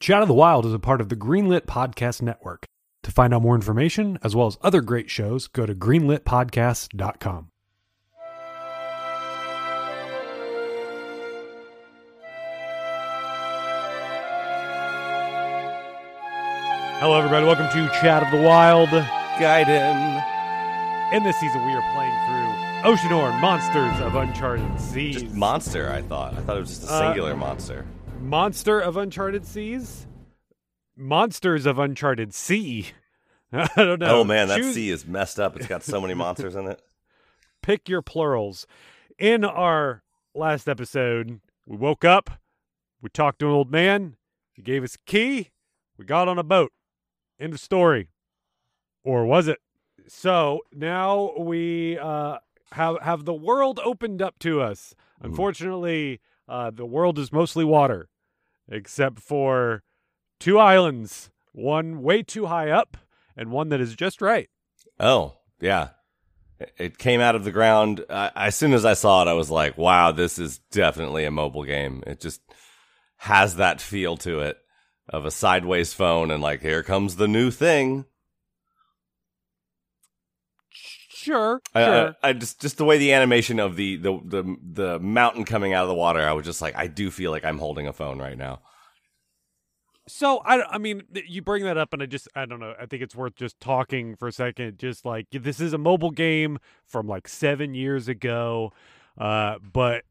Chat of the Wild is a part of the Greenlit Podcast Network. To find out more information, as well as other great shows, go to greenlitpodcast.com. Hello, everybody. Welcome to Chat of the Wild. Gaiden. In this season, we are playing through Oceanhorn Monsters of Uncharted Seas. Just monster, I thought. I thought it was just a Uh, singular monster. Monster of Uncharted Seas? Monsters of Uncharted Sea. I don't know. Oh man, that Choose- sea is messed up. It's got so many monsters in it. Pick your plurals. In our last episode, we woke up, we talked to an old man, he gave us a key, we got on a boat. End of story. Or was it? So now we uh, have have the world opened up to us. Unfortunately, uh, the world is mostly water, except for two islands, one way too high up and one that is just right. Oh yeah, It- came out of the ground. I, as soon as I saw it, I was like, "Wow, this is definitely a mobile game." It just has that feel to it of a sideways phone, and like, here comes the new thing. Sure, I, sure. I, I just just the way the animation of the, the the the mountain coming out of the water, I was just like, I do feel like I'm holding a phone right now. So I, I mean, you bring that up, and I just, I don't know. I think it's worth just talking for a second. Just like this is a mobile game from like seven years ago, uh, but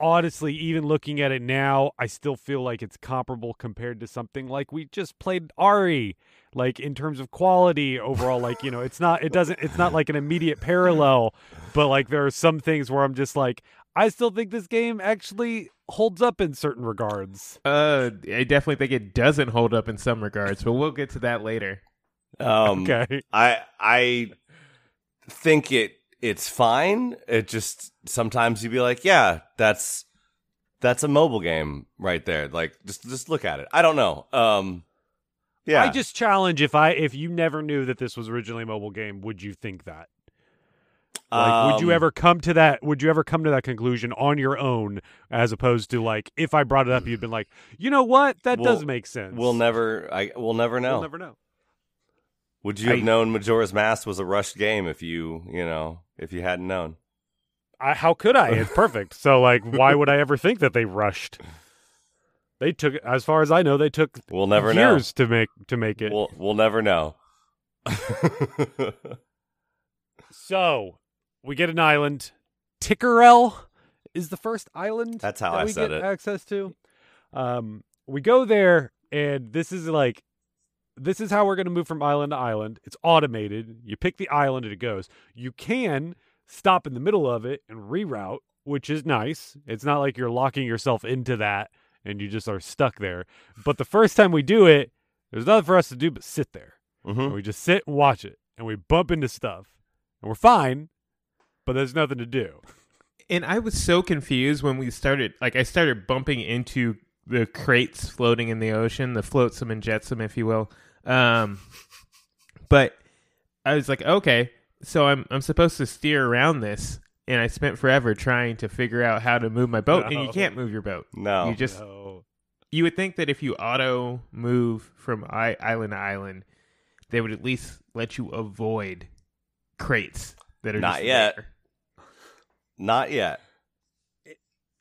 honestly, even looking at it now, I still feel like it's comparable compared to something like we just played Ari. Like in terms of quality overall, like you know, it's not, it doesn't, it's not like an immediate parallel, but like there are some things where I'm just like, I still think this game actually holds up in certain regards. Uh, I definitely think it doesn't hold up in some regards, but we'll get to that later. Um, Okay. I I think it it's fine. It just sometimes you'd be like, yeah, that's that's a mobile game right there. Like just just look at it. I don't know. Um, yeah, I just challenge if I if you never knew that this was originally a mobile game, would you think that? Like, would you Um, ever come to that? Would you ever come to that conclusion on your own, as opposed to like if I brought it up, you'd been like, you know what, that We'll- does make sense. We'll never. I we'll never know. We'll never know. Would you have known Majora's Mask was a rushed game if you you know if you hadn't known? I, how could I? It's perfect. so like, why would I ever think that they rushed? They took, as far as I know, they took We'll never know. years to make to make it. We'll we'll never know. So we get an island. Tikarel is the first island. That's how that I we said get it. Access to. Um, we go there, and this is like, this is how we're going to move from island to island. It's automated. You pick the island, and it goes. You can stop in the middle of it and reroute, which is nice. It's not like you're locking yourself into that and you just are stuck there. But the first time we do it, there's nothing for us to do but sit there. Mhm. And we just sit and watch it, and we bump into stuff, and we're fine, but there's nothing to do. And I was so confused when we started. Like, I started bumping into the crates floating in the ocean, the floatsome and jetsam, if you will. Um, but I was like, okay, so I'm I'm supposed to steer around this, and I spent forever trying to figure out how to move my boat, and you can't move your boat. No. You just No. you would think that if you auto move from I- island to island, they would at least let you avoid crates that are Not just yet. there. Not yet.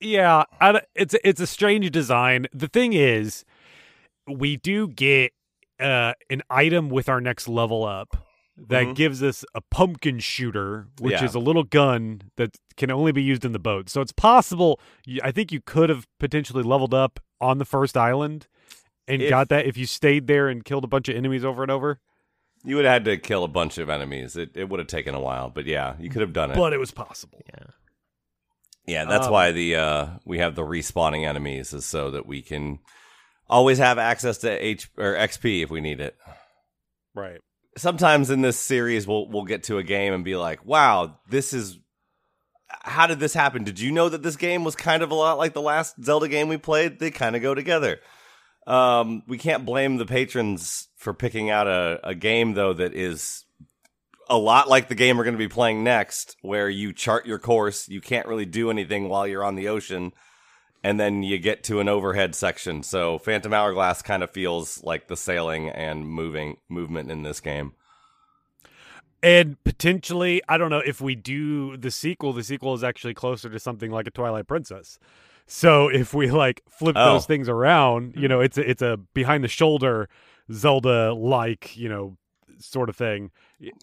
Yeah, I, it's it's a strange design. The thing is, we do get uh, an item with our next level up that Mhm. gives us a pumpkin shooter, which Yeah. is a little gun that can only be used in the boat. So it's possible. I think you could have potentially leveled up on the first island and If- got that if you stayed there and killed a bunch of enemies over and over. You would have had to kill a bunch of enemies. It it would have taken a while, but yeah, you could have done it. But it was possible. Yeah. yeah, that's um, why the uh we have the respawning enemies is so that we can always have access to H or XP if we need it. Right. Sometimes in this series, we'll we'll get to a game and be like, "Wow, this is." How did this happen? Did you know that this game was kind of a lot like the last Zelda game we played? They kind of go together. Um, we can't blame the patrons for picking out a, a game though that is a lot like the game we're going to be playing next, where you chart your course. You can't really do anything while you're on the ocean, and then you get to an overhead section. So Phantom Hourglass kind of feels like the sailing and moving movement in this game. And potentially, I don't know if we do the sequel, the sequel is actually closer to something like a Twilight Princess. So if we like flip Oh. those things around, you know, mm-hmm. it's a, it's a behind the shoulder Zelda like, you know, sort of thing.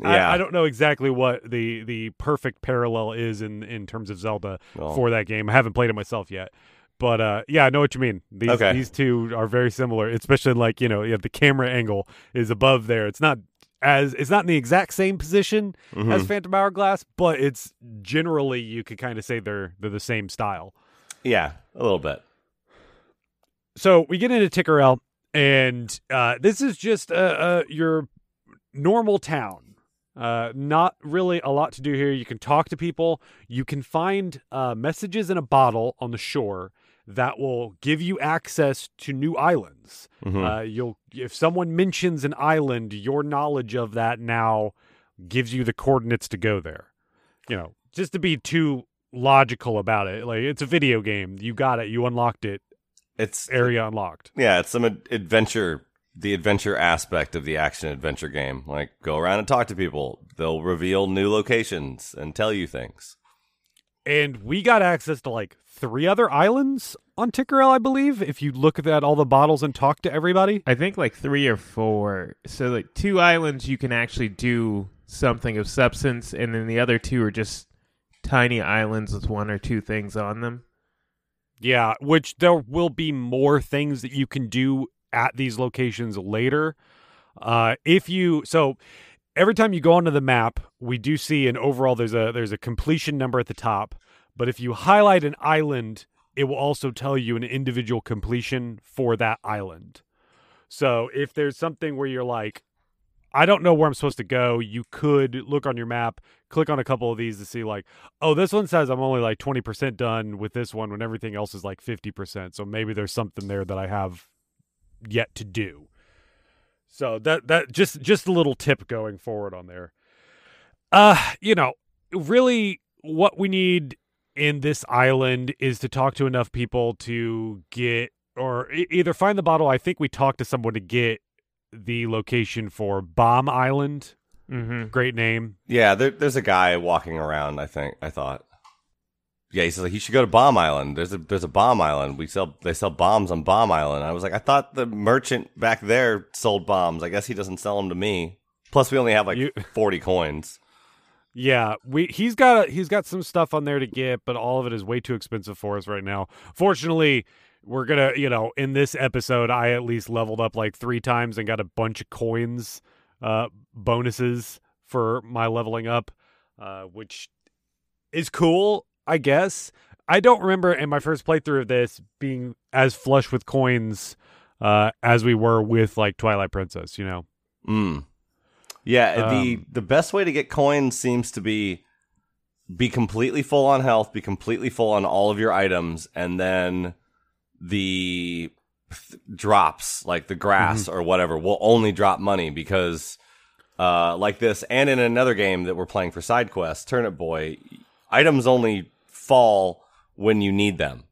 I, Yeah. I don't know exactly what the the perfect parallel is in in terms of Zelda for that game. I haven't played it myself yet. But uh, yeah, I know what you mean. These Okay. these two are very similar, especially like you know, you have the camera angle is above there. It's not as it's not in the exact same position Mm-hmm. as Phantom Hourglass, but it's generally you could kind of say they're they're the same style. Yeah, a little bit. So we get into Tikarel, and uh, this is just uh, uh, your normal town. Uh, not really a lot to do here. You can talk to people. You can find uh, messages in a bottle on the shore that will give you access to new islands. Uh, you'll if someone mentions an island, your knowledge of that now gives you the coordinates to go there. You know, just to be too logical about it. Like it's a video game. You got it. You unlocked it. It's Area unlocked. yeah, it's some ad- adventure, the adventure aspect of the action adventure game. Like go around and talk to people. They'll reveal new locations and tell you things. And we got access to like three other islands on Tikarel, I believe. If you look at all the bottles and talk to everybody, I think like three or four. So like two islands you can actually do something of substance, and then the other two are just tiny islands with one or two things on them. yeah, which there will be more things that you can do at these locations later. Uh, if you so every time you go onto the map, we do see an overall there's a there's a completion number at the top, but if you highlight an island, it will also tell you an individual completion for that island. So if there's something where you're like, I don't know where I'm supposed to go, you could look on your map, click on a couple of these to see like, oh, this one says I'm only like 20% done with this one when everything else is like 50%. So maybe there's something there that I have yet to do. So that that just just a little tip going forward on there. Uh, you know, really what we need in this island is to talk to enough people to get or e- either find the bottle. I think we talked to someone to get the location for Bomb Island. Mm-hmm. Great name. Yeah, there, there's a guy walking around. I think I thought. Yeah, he says like you should go to Bomb Island. There's a there's a bomb island. We sell they sell bombs on Bomb Island. I was like, I thought the merchant back there sold bombs. I guess he doesn't sell them to me. Plus, we only have like You- forty coins. Yeah, we he's got a, he's got some stuff on there to get, but all of it is way too expensive for us right now. Fortunately, we're gonna you know in this episode, I at least leveled up like three times and got a bunch of coins, uh, bonuses for my leveling up, uh, which is cool, I guess. I don't remember in my first playthrough of this being as flush with coins uh, as we were with like Twilight Princess. You know. Mm. Yeah, the Um, the best way to get coins seems to be be completely full on health, be completely full on all of your items, and then the th- drops like the grass or whatever will only drop money because uh like this and in another game that we're playing for side quests turnip boy items only fall when you need them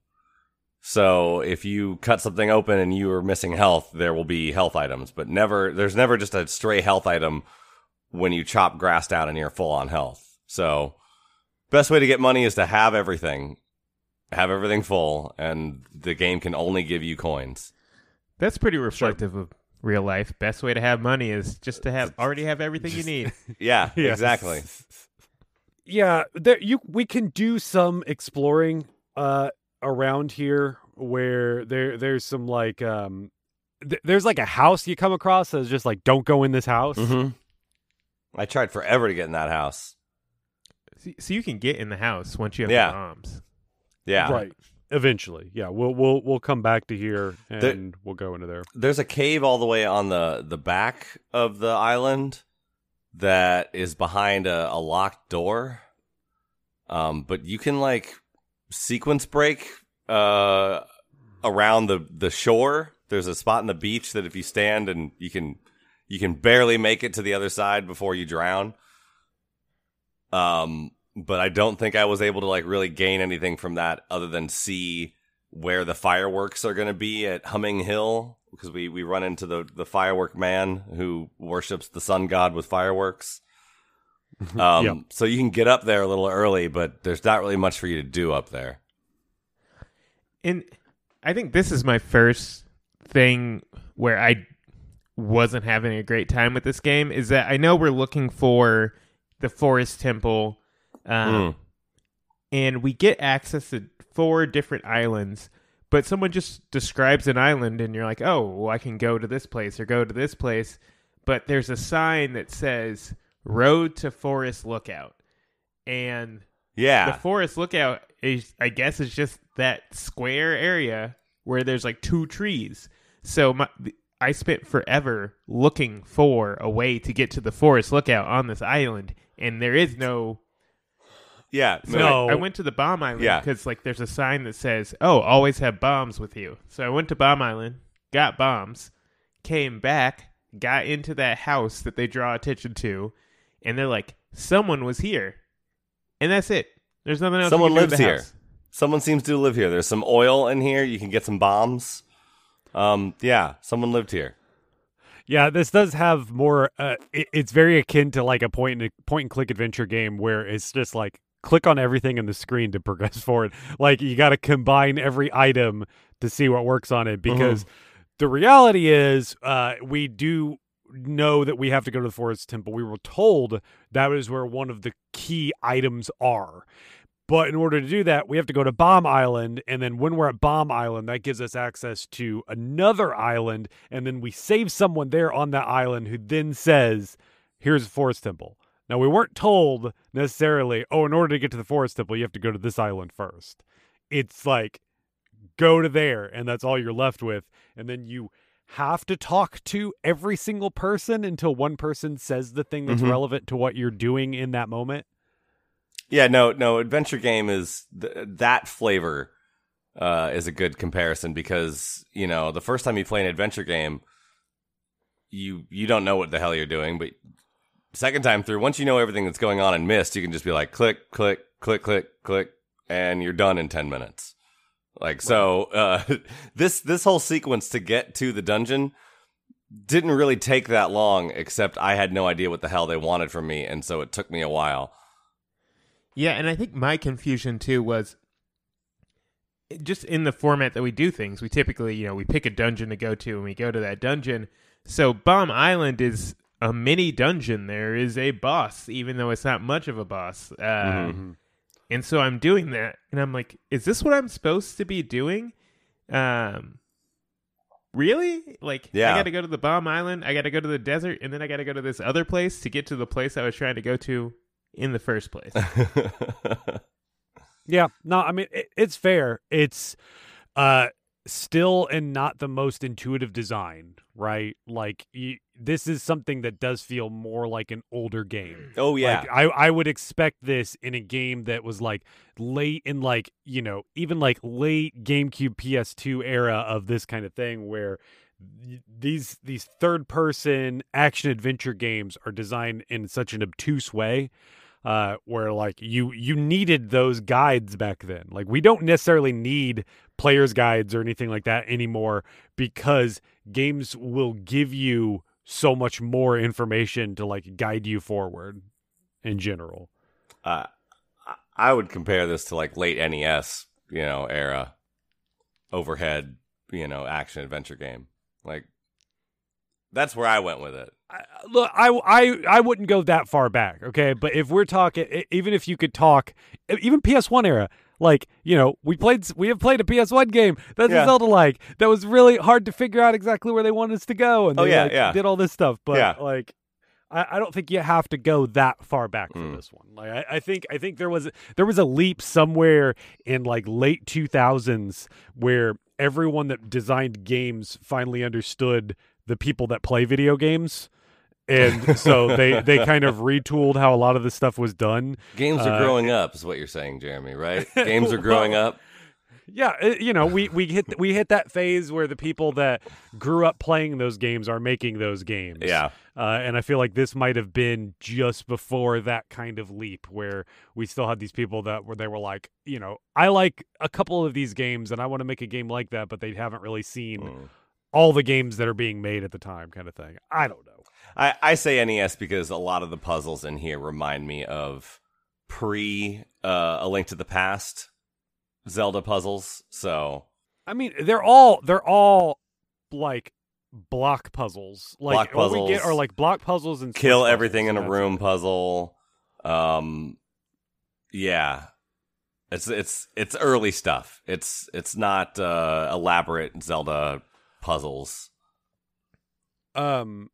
so if you cut something open and you are missing health, there will be health items, but never there's never just a stray health item when you chop grass down and you're full on health. So best way to get money is to have everything. Have everything full and the game can only give you coins. That's pretty reflective of real life. Best way to have money is just to have already have everything you need. Yeah, Yes. exactly. Yeah there you we can do some exploring uh around here where there there's some like um th- there's like a house you come across that's just like don't go in this house hmm I tried forever to get in that house. So, so you can get in the house once you have Yeah. the bombs. Yeah. right eventually. Yeah, we'll we'll we'll come back to here and There- we'll go into there. There's a cave all the way on the the back of the island that is behind a, a locked door. Um, but you can like sequence break uh around the the shore. There's a spot in the beach that if you stand and you can you can barely make it to the other side before you drown. Um, but I don't think I was able to like really gain anything from that other than see where the fireworks are going to be at Humming Hill because we we run into the the firework man who worships the sun god with fireworks. Um, Yep. so you can get up there a little early, but there's not really much for you to do up there. And I think this is my first thing where I wasn't having a great time with this game is that I know we're looking for the forest temple um, Mm. and we get access to four different islands but someone just describes an island and you're like oh well, i can go to this place or go to this place. But there's a sign that says road to forest lookout. And Yeah, the forest lookout is i guess is just that square area where there's like two trees. So my, i spent forever looking for a way to get to the forest lookout on this island and there is no yeah, so No. I, I went to the bomb island Yeah. because like there's a sign that says oh always have bombs with you so i went to bomb island got bombs came back got into that house that they draw attention to and they're like someone was here and that's it there's nothing else you Someone can do with lives the here. house. Someone seems to live here. There's some oil in here. You can get some bombs. Um, yeah, someone lived here. Yeah, this does have more. Uh, it, it's very akin to like a point and point and click adventure game where it's just like click on everything in the screen to progress forward. Like you got to combine every item to see what works on it because the reality is uh, we do know that we have to go to the forest temple. We were told that is where one of the key items are. But in order to do that, we have to go to Bomb Island. And then when we're at Bomb Island, that gives us access to another island. And then we save someone there on that island who then says, Here's a forest temple. Now, we weren't told necessarily, oh, in order to get to the forest temple, you have to go to this island first. It's like, go to there, and that's all you're left with. And then you have to talk to every single person until one person says the thing that's Mhm. relevant to what you're doing in that moment. Yeah, no, no. Adventure game is th- that flavor uh, is a good comparison because you know the first time you play an adventure game, you you don't know what the hell you're doing, but second time through, once you know everything that's going on in Myst, you can just be like click, click, click, click, click, and you're done in ten minutes. Like so, uh, this this whole sequence to get to the dungeon didn't really take that long, except I had no idea what the hell they wanted from me, and so it took me a while. Yeah, and I think my confusion too was just in the format that we do things. We typically, you know, we pick a dungeon to go to and we go to that dungeon. So Bomb Island is a mini dungeon. There is a boss, even though it's not much of a boss. Uh, Mm-hmm. And so I'm doing that, and I'm like, is this what I'm supposed to be doing? Um, really? Like, Yeah. I got to go to the Bomb Island, I got to go to the desert, and then I got to go to this other place to get to the place I was trying to go to in the first place. Yeah, no, I mean it, it's fair. It's uh still and not the most intuitive design, right? Like you, this is something that does feel more like an older game. oh yeah, Like, I I would expect this in a game that was like late in like, you know, even like late GameCube PS2 era of this kind of thing where these these third person action adventure games are designed in such an obtuse way uh where like you you needed those guides back then like we don't necessarily need players guides or anything like that anymore because games will give you so much more information to like guide you forward in general uh, I- would compare this to like late NES, you know, era overhead, you know, action adventure game. Like that's where I went with it. I- look I, I i wouldn't go that far back okay but if we're talking even if you could talk even ps1 era like you know we played we have played a ps1 game that's Yeah. a zelda like that was really hard to figure out exactly where they wanted us to go and Oh, yeah, like, yeah. did all this stuff but Yeah. like I, I don't think you have to go that far back for Mm. this one. Like I, I think I think there was there was a leap somewhere in like late two thousands where everyone that designed games finally understood the people that play video games. And so they, they kind of retooled how a lot of this stuff was done. Games are Uh, growing up, is what you're saying, Jeremy. Right? Games are growing Well, up. Yeah, uh, you know, we we hit we hit that phase where the people that grew up playing those games are making those games. Yeah. Uh, and I feel like this might have been just before that kind of leap where we still had these people that were they were like, you know, I like a couple of these games and I want to make a game like that, but they haven't really seen Mm. all the games that are being made at the time, kind of thing. I don't know. I, I say NES because a lot of the puzzles in here remind me of pre uh, A Link to the Past Zelda puzzles. So I mean, they're all they're all like block puzzles. Like Block what we get puzzles. are like block puzzles and kill everything in a room it. puzzle. Um, yeah, it's it's it's early stuff. It's it's not uh, elaborate Zelda puzzles. Um,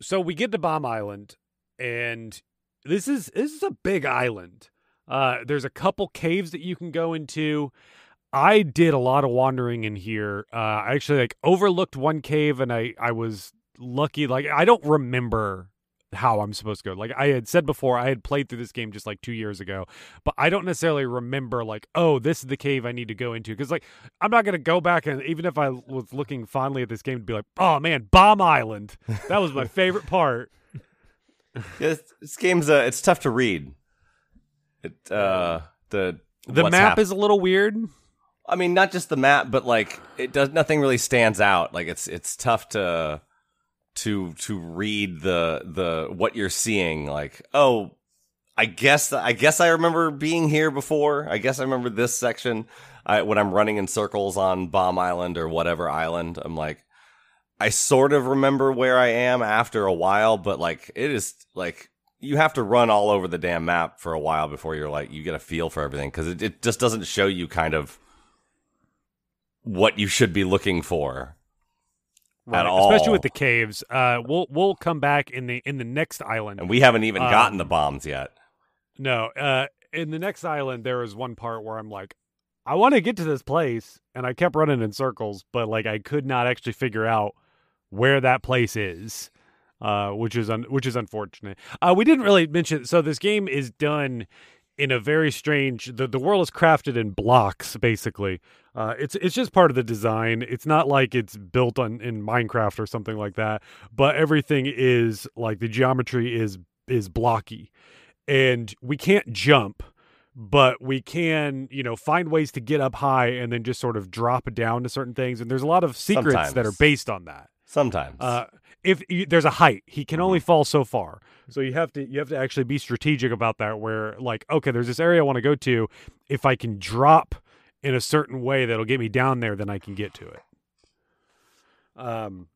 so we get to Bomb Island, and this is this is a big island. Uh, there's a couple caves that you can go into. I did a lot of wandering in here. Uh, I actually like overlooked one cave, and I I was lucky. Like I don't remember how I'm supposed to go. Like I had said before, I had played through this game just like two years ago, but I don't necessarily remember like, oh, this is the cave I need to go into. Because like I'm not gonna go back and even if I was looking fondly at this game to be like, oh man, Bomb Island, that was my favorite part. Yeah, this, this game's uh, it's tough to read. It uh the The map is a little weird. I mean, not just the map, but like it does nothing really stands out. Like it's it's tough to to to read the the what you're seeing. Like oh, I guess I guess I remember being here before. I guess I remember this section. I, when I'm running in circles on Bomb Island or whatever island, I'm like, I sort of remember where I am after a while, but like it is like you have to run all over the damn map for a while before you're like you get a feel for everything because it, it just doesn't show you kind of what you should be looking for at all. Especially with the caves. Uh, we'll we'll come back in the in the next island. and we haven't even Um, gotten the bombs yet. No, uh, in the next island, there is one part where I'm like, I want to get to this place, and I kept running in circles, but like I could not actually figure out where that place is, uh, which is un- which is unfortunate. Uh, we didn't really mention. So this game is done in a very strange. The the world is crafted in blocks, basically. Uh, it's it's just part of the design. It's not like it's built on in Minecraft or something like that. But everything is like the geometry is is blocky and we can't jump but we can you know find ways to get up high and then just sort of drop down to certain things and there's a lot of secrets that are based on that Sometimes. uh if you, there's a height. He can only fall so far. So you have to you have to actually be strategic about that where like okay there's this area i want to go to. If i can drop in a certain way that'll get me down there then i can get to it. Um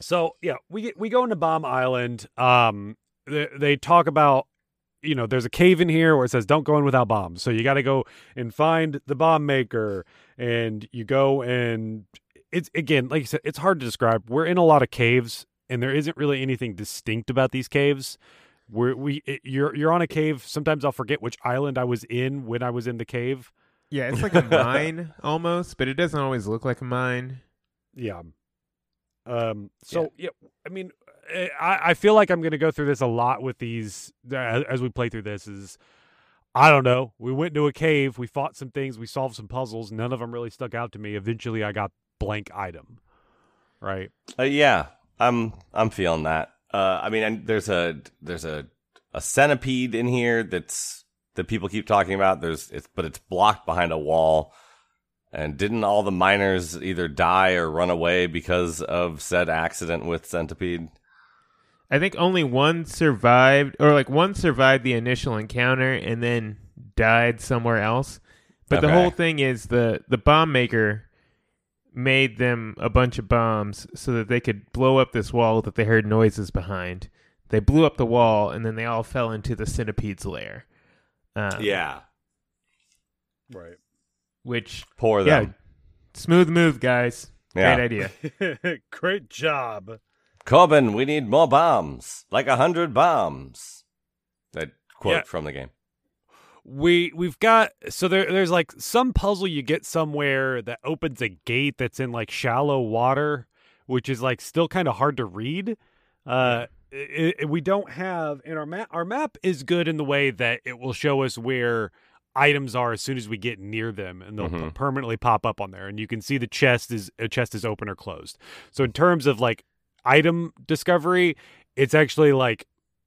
so yeah we get, we go into bomb island. Um they, they talk about you know there's a cave in here where it says don't go in without bombs. So you got to go and find the bomb maker and you go and it's again like you said it's hard to describe we're in a lot of caves and there isn't really anything distinct about these caves we're, we it, you're you're on a cave sometimes i'll forget which island i was in when i was in the cave Yeah, it's like a mine almost, but it doesn't always look like a mine. Yeah. Um. So yeah, I mean, eh, I I feel like I'm gonna go through this a lot with these uh, as we play through this. Is I don't know. We went to a cave. We fought some things. We solved some puzzles. None of them really stuck out to me. Eventually, I got blank item. Right. Uh, yeah, I'm I'm feeling that. Uh, I mean, and there's a there's a a centipede in here that's that people keep talking about. There's it's but it's blocked behind a wall. And didn't all the miners either die or run away because of said accident with centipede? I think only one survived, or like one survived the initial encounter and then died somewhere else. But the whole thing is the the bomb maker made them a bunch of bombs so that they could blow up this wall that they heard noises behind. They blew up the wall and then they all fell into the centipede's lair. Um, Yeah, Right. Which poor yeah, them. smooth move, guys. Yeah. Great idea. Great job. Corbin, we need more bombs, like a hundred bombs. That quote Yeah. from the game. We we've got so there there's like some puzzle you get somewhere that opens a gate that's in like shallow water which is like still kind of hard to read. Uh i i we don't have in our map our map is good in the way that it will show us where items are as soon as we get near them and they'll Mhm. permanently pop up on there and you can see the chest is a chest is open or closed. So in terms of like item discovery it's actually like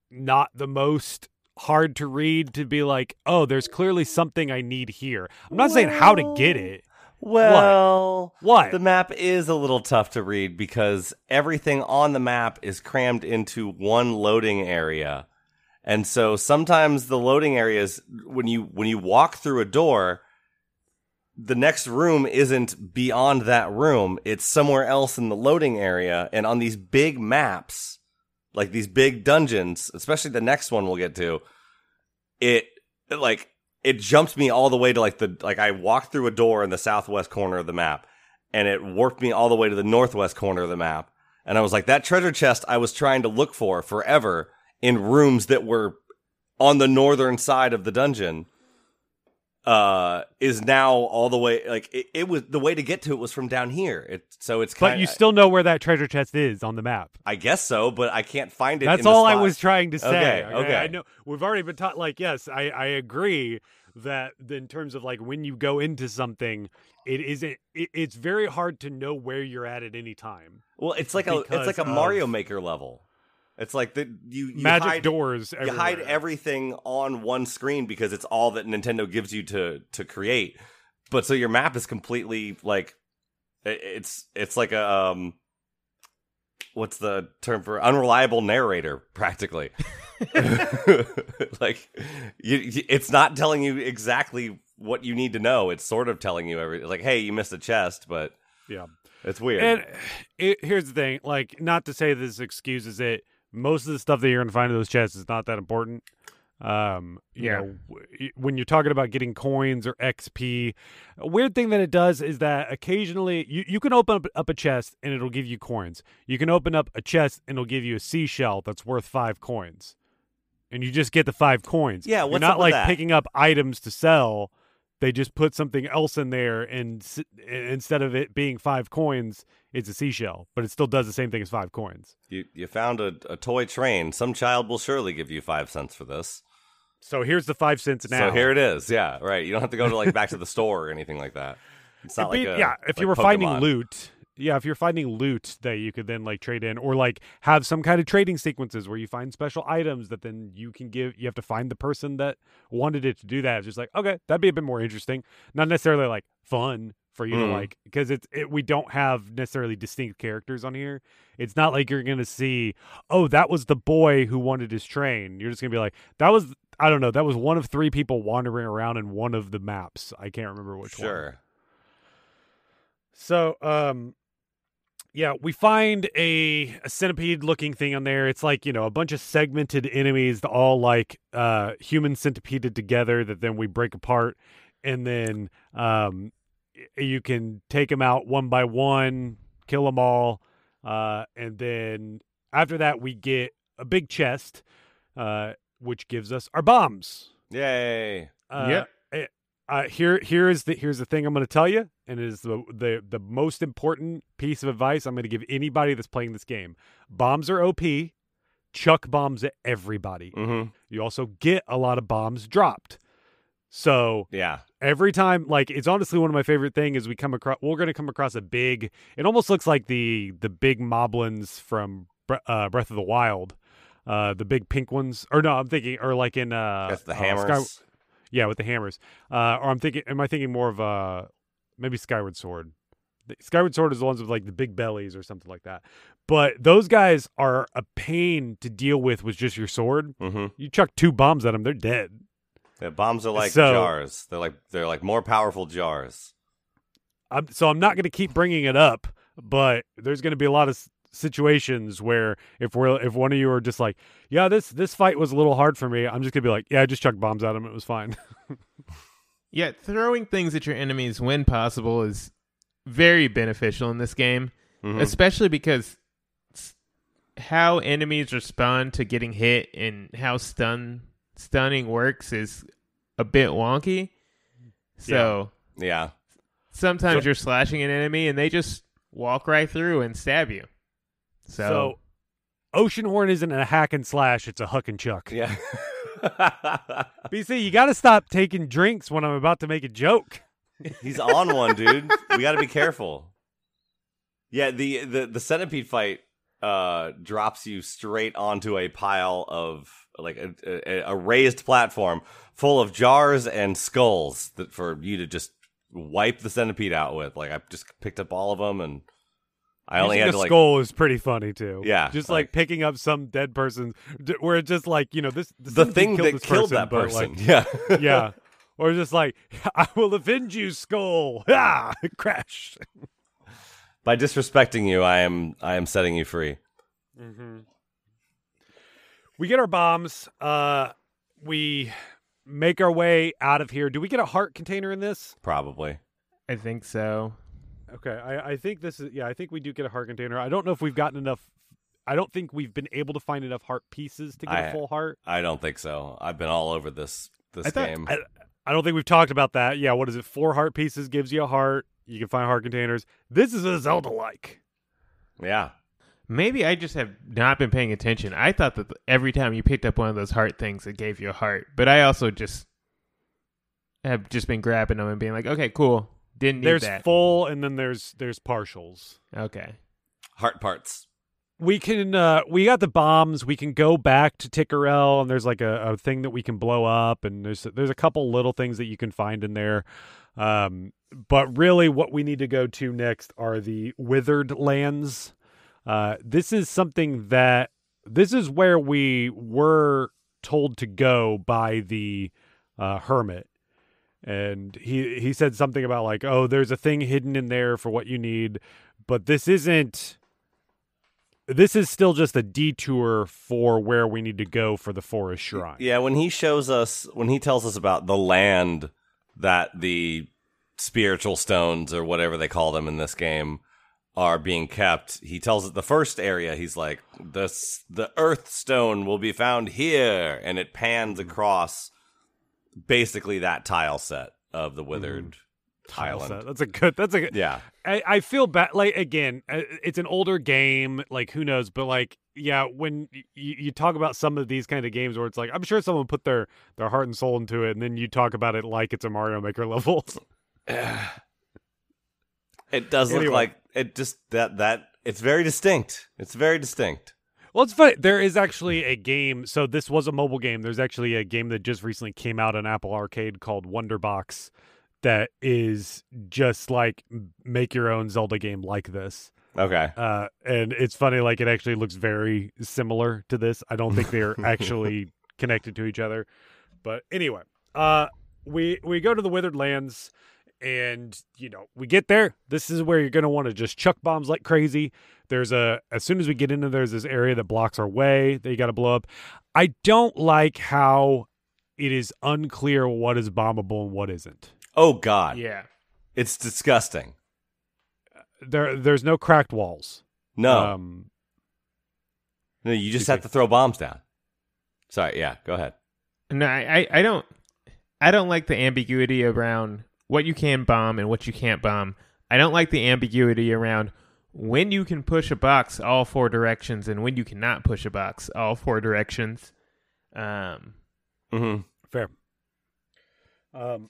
not the most hard to read to be like, oh, there's clearly something I need here. I'm not saying how to get it. Well, What? the map is a little tough to read because everything on the map is crammed into one loading area. And so sometimes the loading areas when you when you walk through a door, the next room isn't beyond that room. It's somewhere else in the loading area and on these big maps, like these big dungeons, especially the next one we'll get to, it like it jumped me all the way to like the like I walked through a door in the southwest corner of the map and it warped me all the way to the northwest corner of the map and I was like that treasure chest I was trying to look for forever in rooms that were on the northern side of the dungeon uh is now all the way like it, it was the way to get to it was from down here it so it's kind But you still know where that treasure chest is on the map. I guess so but I can't find it That's in the all I was trying to say. Okay, okay. I know we've already been taught. Like, yes, I I agree that in terms of like when you go into something, it isn't. It, it's very hard to know where you're at at any time. well it's like a it's like a Mario of- Maker level it's like the you, you Magic hide, doors. you hide everything on one screen because it's all that Nintendo gives you to to create. But so your map is completely like it's it's like a um what's the term for unreliable narrator practically. like you, you- it's not telling you exactly what you need to know. It's sort of telling you every like hey, you missed a chest, but Yeah. it's weird. And it, here's the thing, like, not to say this excuses it. Most of the stuff that you're going to find in those chests is not that important. Um, you Yeah. know, w- when you're talking about getting coins or XP, a weird thing that it does is that occasionally you, you can open up, up a chest and it'll give you coins. You can open up a chest and it'll give you a seashell that's worth five coins, and you just get the five coins. Yeah, you're not like that? picking up items to sell. They just put something else in there, and s- instead of it being five coins, it's a seashell, but it still does the same thing as five coins. you you found a, a toy train. Some child will surely give you five cents for this. So here's the five cents now. So here it is. Yeah, right. You don't have to go to like back to the store or anything like that. It's not It'd like be- a, yeah, if like you were finding loot, yeah, if you're finding loot that you could then like trade in, or like have some kind of trading sequences where you find special items that then you can give. You have to find the person that wanted it to do that. It's just like okay, that'd be a bit more interesting. Not necessarily like fun for you to Mm. like because it's it, we don't have necessarily distinct characters on here. It's not like you're gonna see oh that was the boy who wanted his train. You're just gonna be like that was I don't know that was one of three people wandering around in one of the maps. I can't remember which one. Sure. So, um, yeah, we find a, a centipede looking thing on there. It's like, you know, a bunch of segmented enemies, all like uh, human centipeded together that then we break apart. And then um, you can take them out one by one, kill them all. Uh, and then after that, we get a big chest, uh, which gives us our bombs. Yay. Uh, Yep. Uh, here, here is the here's the thing I'm going to tell you, and it is the, the the most important piece of advice I'm going to give anybody that's playing this game. Bombs are OP. Chuck bombs at everybody. Mm-hmm. You also get a lot of bombs dropped. So Yeah. every time, like it's honestly one of my favorite thing is we come across. We're going to come across a big. It almost looks like the the big moblins from uh, Breath of the Wild. Uh, the big pink ones, or no, I'm thinking, or like in uh, That's the uh, hammers. Sky- yeah, with the hammers. Uh, or I'm thinking, am I thinking more of uh maybe Skyward Sword? The- Skyward Sword is the ones with like the big bellies or something like that. But those guys are a pain to deal with with just your sword. mm-hmm. You chuck two bombs at them, they're dead. Yeah, bombs are like So- jars. They're like they're like more powerful jars. I'm, so I'm not going to keep bringing it up, but there's going to be a lot of situations where if we're if one of you are just like, yeah, this this fight was a little hard for me, I'm just going to be like, yeah, I just chucked bombs at him, it was fine. Yeah, throwing things at your enemies when possible is very beneficial in this game, Mhm. especially because how enemies respond to getting hit and how stun stunning works is a bit wonky. So Yeah. sometimes you're slashing an enemy and they just walk right through and stab you. So, So, Oceanhorn isn't a hack and slash; it's a huck and chuck. Yeah. BC, you got to stop taking drinks when I'm about to make a joke. He's on one, dude. We got to be careful. Yeah, the the the centipede fight uh drops you straight onto a pile of like a, a, a raised platform full of jars and skulls that for you to just wipe the centipede out with. Like I just picked up all of them and I only Using had a to like skull is pretty funny too. Yeah, just like- like, picking up some dead person, d- where it's just like you know this the thing killed that this killed person, that person. like, yeah. yeah, or just like I will avenge you, skull. Ah, crash. By disrespecting you, I am I am setting you free. Mm-hmm. We get our bombs. Uh, we make our way out of here. Do we get a heart container in this? Probably. I think so. Okay, I, I think this is yeah. I think we do get a heart container. I don't know if we've gotten enough. I don't think we've been able to find enough heart pieces to get I- a full heart. I don't think so. I've been all over this this I thought- game. I, I don't think we've talked about that. Yeah, what is it? Four heart pieces gives you a heart. You can find heart containers. This is a Zelda like. yeah. Maybe I just have not been paying attention. I thought that every time you picked up one of those heart things, it gave you a heart. But I also just have just been grabbing them and being like, okay, cool. Didn't need There's that. full and then there's there's partials. okay. Heart parts. We can uh we got the bombs. We can go back to Tikarel and there's like a, a thing that we can blow up and there's there's a couple little things that you can find in there. Um but really what we need to go to next are the withered lands. Uh this is something that this is where we were told to go by the uh hermit. And he he said something about like, "Oh, there's a thing hidden in there for what you need, but this isn't this is still just a detour for where we need to go for the forest shrine. Yeah, when he shows us, when he tells us about the land that the spiritual stones or whatever they call them in this game are being kept, he tells it the first area. He's like, "this the Earth Stone will be found here," and it pans mm-hmm. across basically that tile set of the withered Tile set. That's a good. That's a. good Yeah, I, I feel bad. Like again, uh, it's an older game. Like who knows? But like, yeah, when you, you talk about some of these kind of games where it's like, I'm sure someone put their their heart and soul into it, and then you talk about it like it's a Mario Maker level. it does look like it. Just that that it's very distinct. It's very distinct. Well, it's funny. There is actually a game. So this was a mobile game. There's actually a game that just recently came out on Apple Arcade called Wonderbox, that is just like make your own Zelda game like this. Okay. Uh, and it's funny. Like it actually looks very similar to this. I don't think they're actually connected to each other. But anyway, uh, we we go to the Withered Lands. And you know, we get there. This is where you're gonna want to just chuck bombs like crazy. There's a as soon as we get into there's this area that blocks our way that you got to blow up. I don't like how it is unclear what is bombable and what isn't. Oh God, Yeah. it's disgusting. There there's no cracked walls. No, Um, no, you just have me. to throw bombs down. Sorry, yeah, go ahead. No, I, I, I don't I don't like the ambiguity around what you can bomb and what you can't bomb. I don't like the ambiguity around when you can push a box all four directions and when you cannot push a box all four directions. Um Mm-hmm. Fair. Um,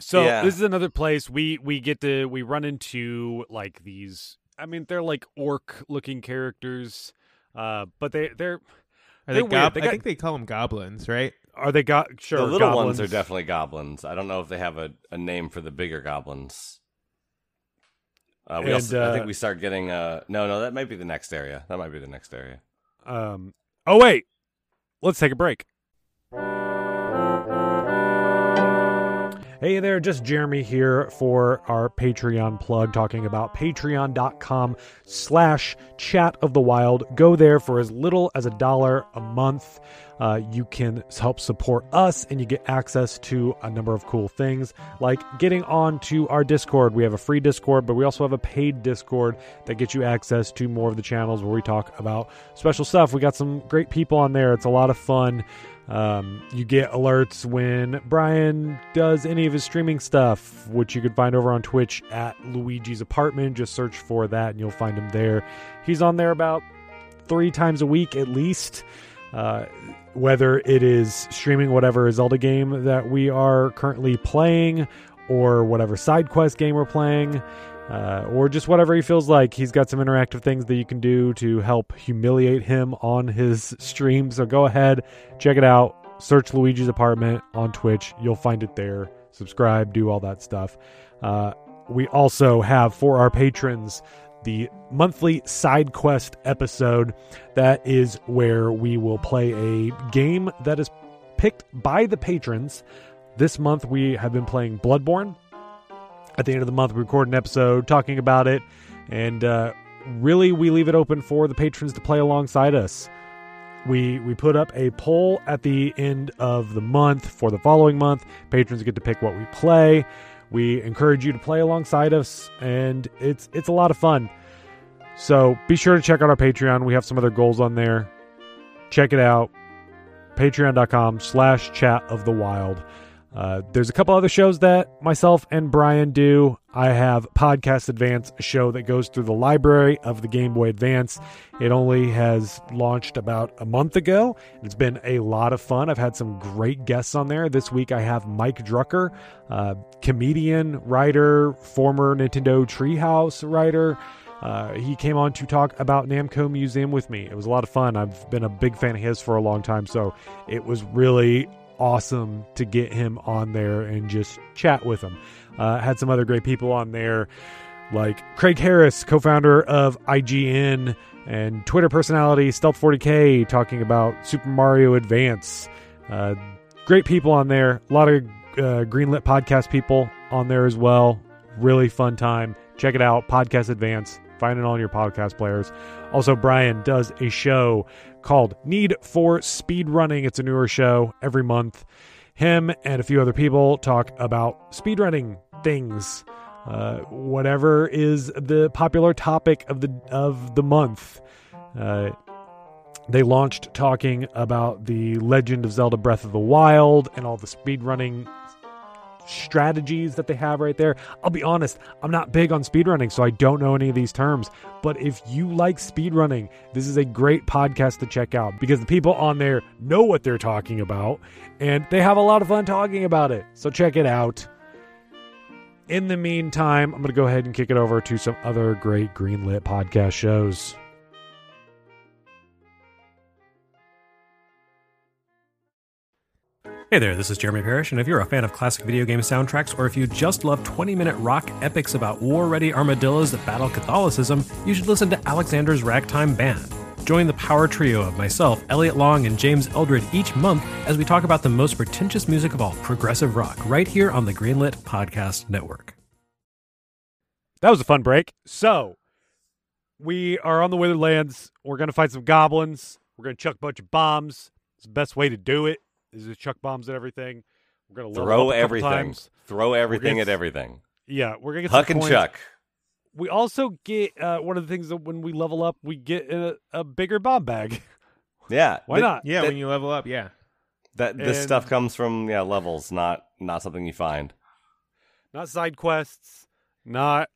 so Yeah. this is another place we we get to we run into like these. I mean, they're like orc-looking characters, uh, but they they're are They're they weird. gob- They I think they call them goblins, right? Are they got sure the little goblins. ones are definitely goblins. I don't know if they have a, a name for the bigger goblins. Uh, we And, also, I think uh, we start getting. Uh, no, no, that might be the next area. That might be the next area. Um, oh wait, let's take a break. Hey there, just Jeremy here for our Patreon plug talking about patreon.com slash chat of the wild. Go there for as little as a dollar a month. uh, you can help support us and you get access to a number of cool things like getting on to our Discord. We have a free Discord, but we also have a paid Discord that gets you access to more of the channels where we talk about special stuff. We got some great people on there. It's a lot of fun. Um, you get alerts when Brian does any of his streaming stuff, which you can find over on Twitch at Luigi's Apartment. Just search for that and you'll find him there. He's on there about three times a week at least. Uh, whether it is streaming whatever Zelda game that we are currently playing or whatever side quest game we're playing. Uh, or just whatever he feels like. He's got some interactive things that you can do to help humiliate him on his stream. So go ahead, check it out. Search Luigi's Apartment on Twitch. You'll find it there. Subscribe, do all that stuff. Uh, we also have for our patrons the monthly side quest episode. That is where we will play a game that is picked by the patrons. This month we have been playing Bloodborne. At the end of the month, we record an episode talking about it, and uh, really we leave it open for the patrons to play alongside us. We we put up a poll at the end of the month for the following month. Patrons get to pick what we play. We encourage you to play alongside us, and it's it's a lot of fun. So be sure to check out our Patreon. We have some other goals on there. Check it out. Patreon.com slash chat of the wild. Uh, there's a couple other shows that myself and Brian do. I have Podcast Advance, a show that goes through the library of the Game Boy Advance. It only has launched about a month ago. It's been a lot of fun. I've had some great guests on there. This week I have Mike Drucker, uh, comedian, writer, former Nintendo Treehouse writer. Uh, he came on to talk about Namco Museum with me. It was a lot of fun. I've been a big fan of his for a long time, so it was really awesome to get him on there and just chat with him. Uh, had some other great people on there, like Craig Harris, co founder of IGN, and Twitter personality Stealth40K, talking about Super Mario Advance. Uh, great people on there. A lot of uh, Greenlit podcast people on there as well. Really fun time. Check it out. Podcast Advance. Find it on your podcast players. Also, Brian does a show called Need for Speed Running. It's a newer show every month. Him and a few other people talk about speedrunning things, uh, whatever is the popular topic of the of the month. Uh, they launched talking about the Legend of Zelda: Breath of the Wild and all the speedrunning strategies that they have right there. I'll be honest, I'm not big on speedrunning, so I don't know any of these terms. But if you like speedrunning, this is a great podcast to check out because the people on there know what they're talking about and they have a lot of fun talking about it. So check it out. In the meantime, I'm going to go ahead and kick it over to some other great greenlit podcast shows. Hey there, this is Jeremy Parish, and if you're a fan of classic video game soundtracks, or if you just love 20 minute rock epics about war ready armadillos that battle Catholicism, you should listen to Alexander's Ragtime Band. Join the power trio of myself, Elliot Long, and James Eldred each month as we talk about the most pretentious music of all, progressive rock, right here on the Greenlit Podcast Network. That was a fun break. So, we are on the Witherlands. We're going to fight some goblins. We're going to chuck a bunch of bombs. It's the best way to do it. Is to chuck bombs at everything. We're going to throw everything. Throw everything gonna- at everything. Yeah, we're going to get Huck some and coins. chuck. We also get uh, one of the things that when we level up, we get a, a bigger bomb bag. Yeah. Why th- not? Yeah, That- when you level up, yeah. That this And- stuff comes from yeah levels, not not something you find. Not side quests. Not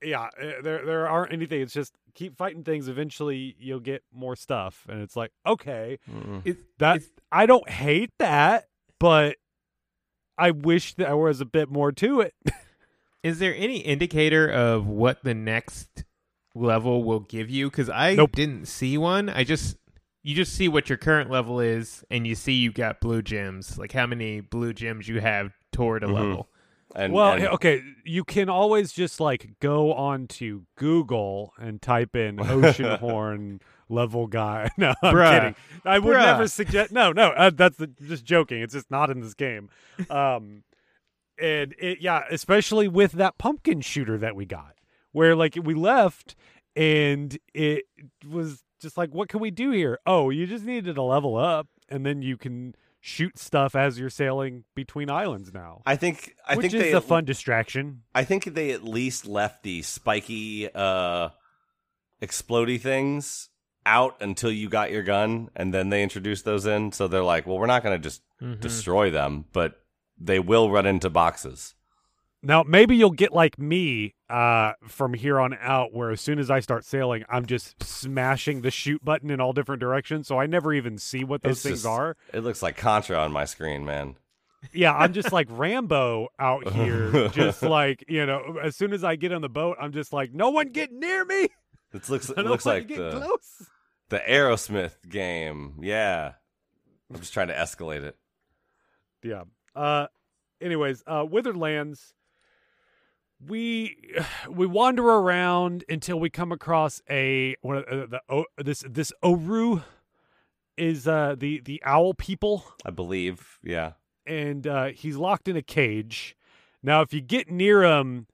yeah. uh, There there aren't anything. It's just keep fighting things. Eventually, you'll get more stuff, and it's like okay, It's, that it's- I don't hate that, but I wish there was a bit more to it. is there any indicator of what the next level will give you? Because I Nope. didn't see one. I just you just see what your current level is, and you see you got blue gems, like how many blue gems you have toward a Mhm. level. And well, and- okay, you can always just like go on to Google and type in Oceanhorn level guy. No, I'm Bruh. kidding. I would Bruh. never suggest. No, no, uh, that's the, just joking. It's just not in this game. Um, and it, yeah, especially with that pumpkin shooter that we got, where like we left and it was just like, what can we do here? Oh, you just needed to level up. and then you can shoot stuff as you're sailing between islands now. I think I which think is they a fun distraction. I think they at least left the spiky uh explody things out until you got your gun and then they introduced those in so they're like, well, we're not going to just Mhm. destroy them, but they will run into boxes. Now, maybe you'll get like me uh, from here on out, where as soon as I start sailing, I'm just smashing the shoot button in all different directions, so I never even see what those It's things just- are. It looks like Contra on my screen, man. Yeah, I'm just like Rambo out here, just like you know. As soon as I get on the boat, I'm just like, no one get near me. It looks it looks like get the close. the Aerosmith game. Yeah. I'm just trying to escalate it. Yeah. Uh anyways, uh Withered Lands we we wander around until we come across a one of uh, the oh, this this Oru is uh the the owl people I believe. Yeah. and uh he's locked in a cage. Now if you get near him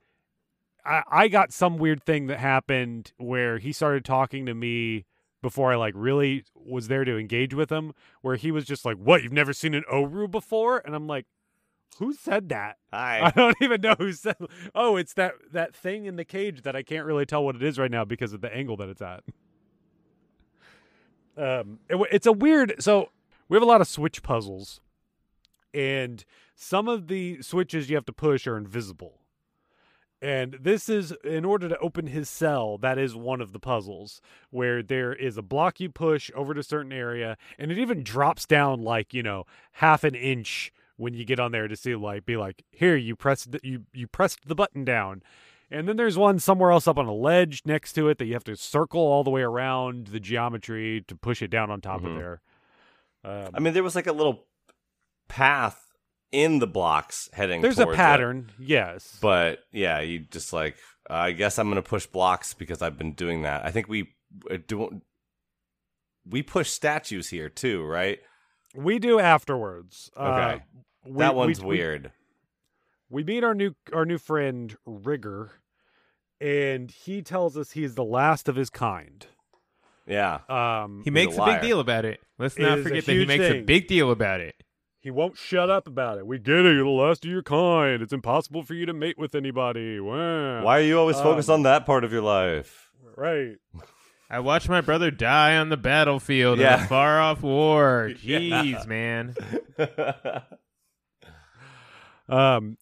I I got some weird thing that happened where he started talking to me before I like really was there to engage with him where he was just like, "What? You've never seen an Oru before?" And I'm like, "Who said that?" I Hi. don't even know who said. Oh, it's that that thing in the cage that I can't really tell what it is right now because of the angle that it's at. Um, it, it's a weird. So we have a lot of switch puzzles, and some of the switches you have to push are invisible. And this is in order to open his cell. That is one of the puzzles where there is a block you push over to a certain area, and it even drops down like you know half an inch when you get on there to see like be like here you pressed the, you you pressed the button down and then there's one somewhere else up on a ledge next to it that you have to circle all the way around the geometry to push it down on top Mhm. of there um, I mean, there was like a little path in the blocks heading there's a towards it. pattern yes But yeah, you just like I guess I'm gonna push blocks because I've been doing that. I think we uh, do. We push statues here too, right? We do afterwards Uh, Okay. we- that one's we- weird. we meet our new our new friend rigger and he tells us he's the last of his kind Yeah, um He makes a, liar. big deal about it. Let's not is a forget that he huge makes a big deal about it. He won't shut up about it. We get it. You're the last of your kind. It's impossible for you to mate with anybody. Wow. why are you always focused Um, on that part of your life? Right. I watched my brother die on the battlefield in a far off war. Yeah. Jeez, man. Um,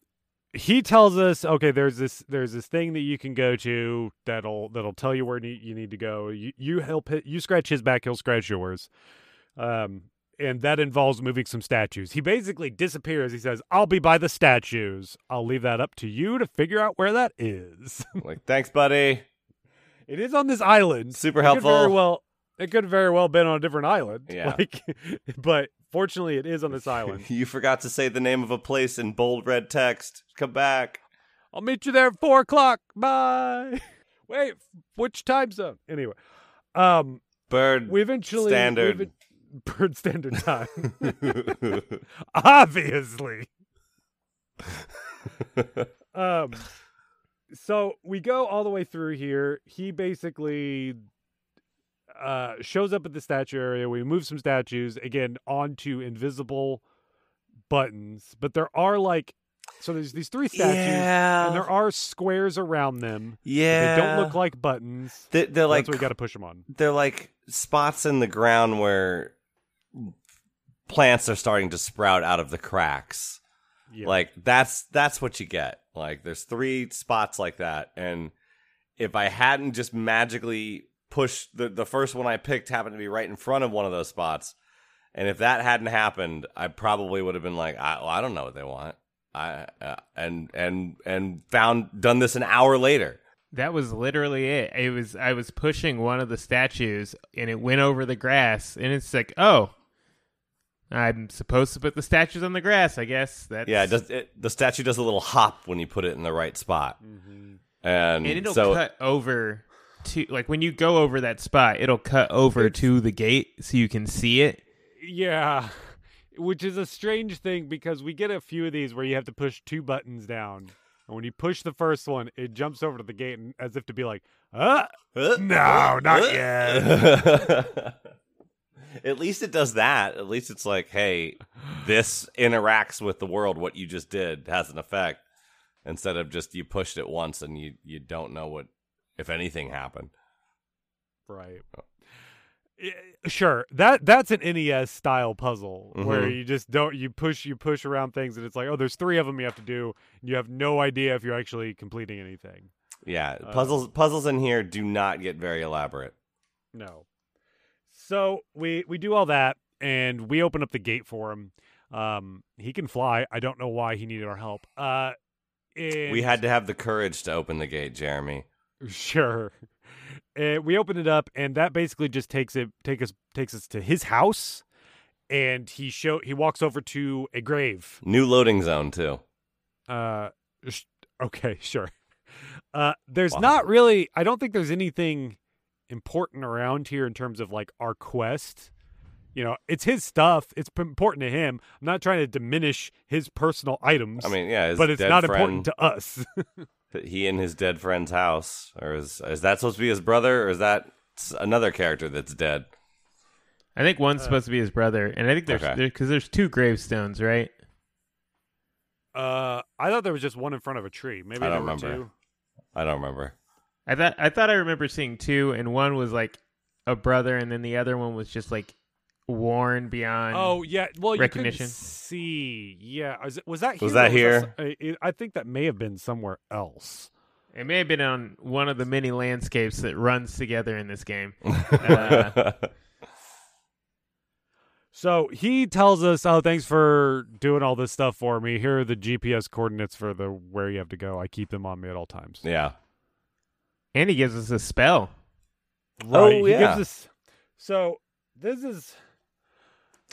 he tells us, okay, there's this there's this thing that you can go to that'll that'll tell you where ne- you need to go. You you help hit, you scratch his back, he'll scratch yours. Um, and that involves moving some statues. He basically disappears. He says, "I'll be by the statues. I'll leave that up to you to figure out where that is." like, thanks, buddy. It is on this island. Super It very helpful. well, it could very well been on a different island. Yeah. Like, but fortunately, it is on this island. You forgot to say the name of a place in bold red text. Come back. I'll meet you there at four o'clock. Bye. Wait, which time zone? Anyway, um, Bird. we eventually Standard. we've- bird standard time. Obviously. um so we go all the way through here he basically uh shows up at the statue area we move some statues again onto invisible buttons but there are like so there's these three statues yeah. and there are squares around them yeah. they don't look like buttons They- they're like that's we got to push them on they're like spots in the ground where plants are starting to sprout out of the cracks. yeah. Like that's that's what you get. Like there's three spots like that and if I hadn't just magically pushed the the first one I picked happened to be right in front of one of those spots and if that hadn't happened, I probably would have been like, I, well, I don't know what they want. I uh, and and and found done this an hour later. That was literally it. It was I was pushing one of the statues and it went over the grass and it's like, "Oh, I'm supposed to put the statues on the grass, I guess." That's Yeah, it does, it, the statue does a little hop when you put it in the right spot, and, and it'll so cut over to like when you go over that spot, it'll cut over to the gate so you can see it. Yeah, which is a strange thing because we get a few of these where you have to push two buttons down. And when you push the first one, it jumps over to the gate and, as if to be like, ah, Uh, no, not uh, yet. At least it does that. At least it's like, hey, this interacts with the world. What you just did has an effect. Instead of just you pushed it once and you you don't know what if anything happened. Right. Sure, that that's an NES style puzzle where Mhm. you just don't you push you push around things and it's like oh there's three of them you have to do and you have no idea if you're actually completing anything. Yeah, Uh, puzzles puzzles in here do not get very elaborate. No. So we we do all that and we open up the gate for him. Um, he can fly. I don't know why he needed our help. Uh, and We had to have the courage to open the gate, Jeremy. sure. And we open it up, and that basically just takes it take us takes us to his house, and he show he walks over to a grave. New loading zone too. Uh, sh- okay, sure. Uh, there's Wow. not really. I don't think there's anything important around here in terms of like our quest. You know, it's his stuff. It's important to him. I'm not trying to diminish his personal items. I mean, yeah, his but it's dead not friend, important to us. he in his dead friend's house, or is is that supposed to be his brother, or is that another character that's dead? I think one's supposed to be his brother, and I think there's Okay. because there's two gravestones, right? uh, I thought there was just one in front of a tree. Maybe I there don't were remember. two. I don't remember. I thought I thought I remember seeing two, and one was like a brother, and then the other one was just like worn beyond. Oh yeah, well you recognition. couldn't see. Yeah, was, it, was that here? Was that here? I- it- I think that may have been somewhere else. it may have been on one of the many landscapes that runs together in this game. Uh, So he tells us, "Oh, thanks for doing all this stuff for me. Here are the GPS coordinates for the where you have to go. I keep them on me at all times." yeah. And he gives us a spell. Right. Oh, he yeah. gives us. So this is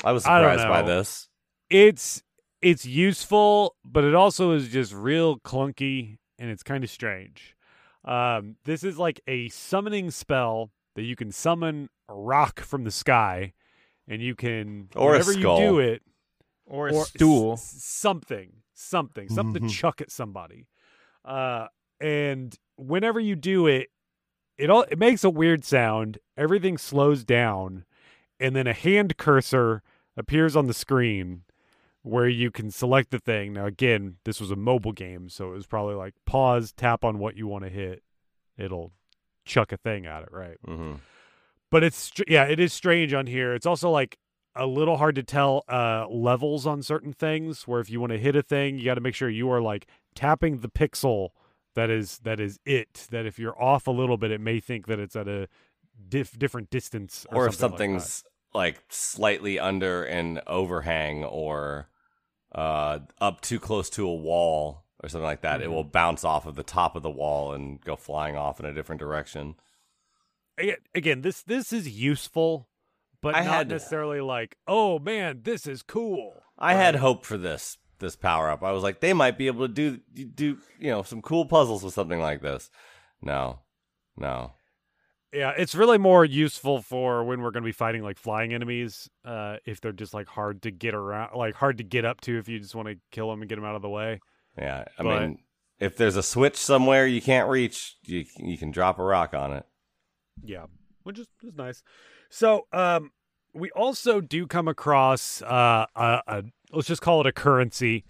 I was I surprised by this. it's it's useful, but it also is just real clunky and it's kind of strange. Um, this is like a summoning spell that you can summon a rock from the sky, and you can Or a whenever skull. you do it Or a or stool. s- something, something, something to chuck at somebody. Uh, and whenever you do it, it all it makes a weird sound. Everything slows down, and then a hand cursor appears on the screen where you can select the thing. Now, again, this was a mobile game, so it was probably like pause, tap on what you want to hit. It'll chuck a thing at it, right? hmm but it's yeah it is strange on here it's also like a little hard to tell uh levels on certain things where if you want to hit a thing you got to make sure you are like tapping the pixel that is that is it that if you're off a little bit it may think that it's at a diff- different distance or, Or if something like something's like slightly under an overhang or uh, up too close to a wall or something like that, it Mhm. will bounce off of the top of the wall and go flying off in a different direction. Again this this is useful but I not had- necessarily like oh man this is cool I had hope for this this power up. I was like, they might be able to do do you know some cool puzzles with something like this. No, no. Yeah, it's really more useful for when we're going to be fighting like flying enemies. Uh, if they're just like hard to get around, like hard to get up to, if you just want to kill them and get them out of the way. Yeah, I But- mean, if there's a switch somewhere you can't reach, you you can drop a rock on it. Yeah, which is, is nice. So, um, we also do come across uh, a, a let's just call it a currency,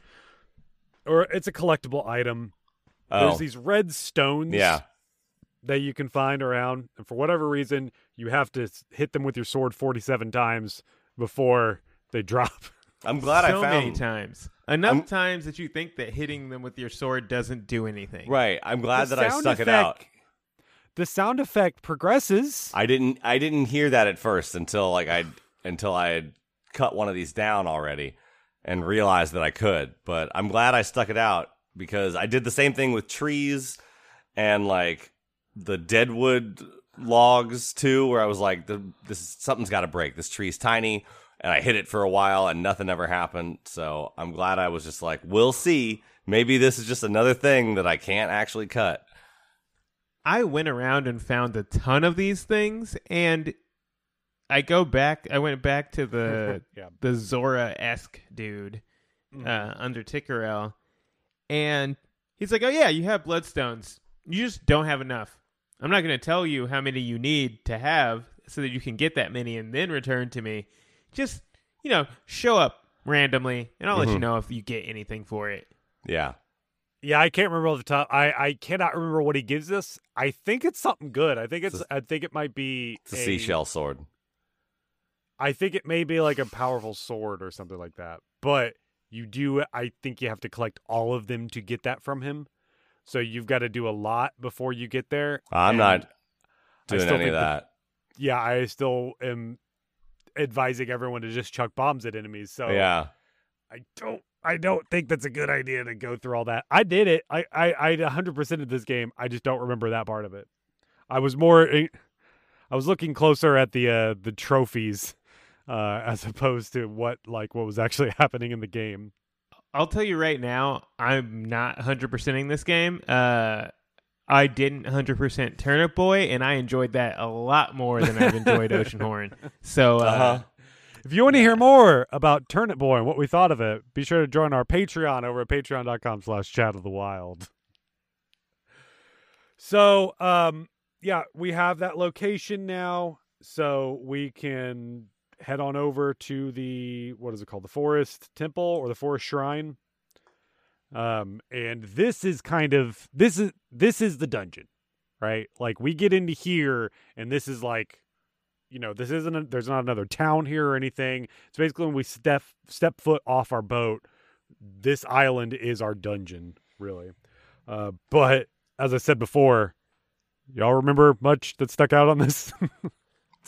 or it's a collectible item. Oh, There's these red stones. yeah. that you can find around, and for whatever reason, you have to hit them with your sword 47 times before they drop. I'm glad so I found many times. Enough I'm- times that you think that hitting them with your sword doesn't do anything. Right. I'm glad The that I sound stuck it out. The sound effect progresses. I didn't I didn't hear that at first until like I until I had cut one of these down already and realized that I could. But I'm glad I stuck it out because I did the same thing with trees and like the deadwood logs too, where I was like, the, this something's got to break. This tree's tiny, and I hit it for a while and nothing ever happened. So I'm glad I was just like, we'll see. Maybe this is just another thing that I can't actually cut. I went around and found a ton of these things, and I go back. I went back to the Yeah. the Zora esque dude uh, under Tikarel, and he's like, "Oh yeah, you have bloodstones. You just don't have enough. I'm not going to tell you how many you need to have so that you can get that many and then return to me. Just you know, show up randomly, and I'll let you Mhm. know if you get anything for it. Yeah. Yeah, I can't remember the top. I I cannot remember what he gives us. I think it's something good. I think it's. It's I think it might be It's a seashell sword. I think it may be like a powerful sword or something like that. But you do. I think you have to collect all of them to get that from him. So you've got to do a lot before you get there. I'm and not doing any of that- that. Yeah, I still am advising everyone to just chuck bombs at enemies. So yeah. I don't I don't think that's a good idea to go through all that. I did it. I I I 100% of this game. I just don't remember that part of it. I was more eh, I was looking closer at the uh the trophies uh as opposed to what like what was actually happening in the game. I'll tell you right now, I'm not 100%ing this game. Uh, I didn't 100% Turnip Boy, and I enjoyed that a lot more than I've enjoyed Oceanhorn. So, uh, Uh-huh. If you want to hear more about Turnip Boy and what we thought of it, be sure to join our Patreon over at patreon.com slash chat of the wild. So, um, yeah, we have that location now, so we can head on over to the what is it called? The Forest Temple or the Forest Shrine. Um, and this is kind of this is this is the dungeon, right? Like we get into here, and this is like you know this isn't a, there's not another town here or anything it's basically when we step step foot off our boat this island is our dungeon really uh but as i said before y'all remember much that stuck out on this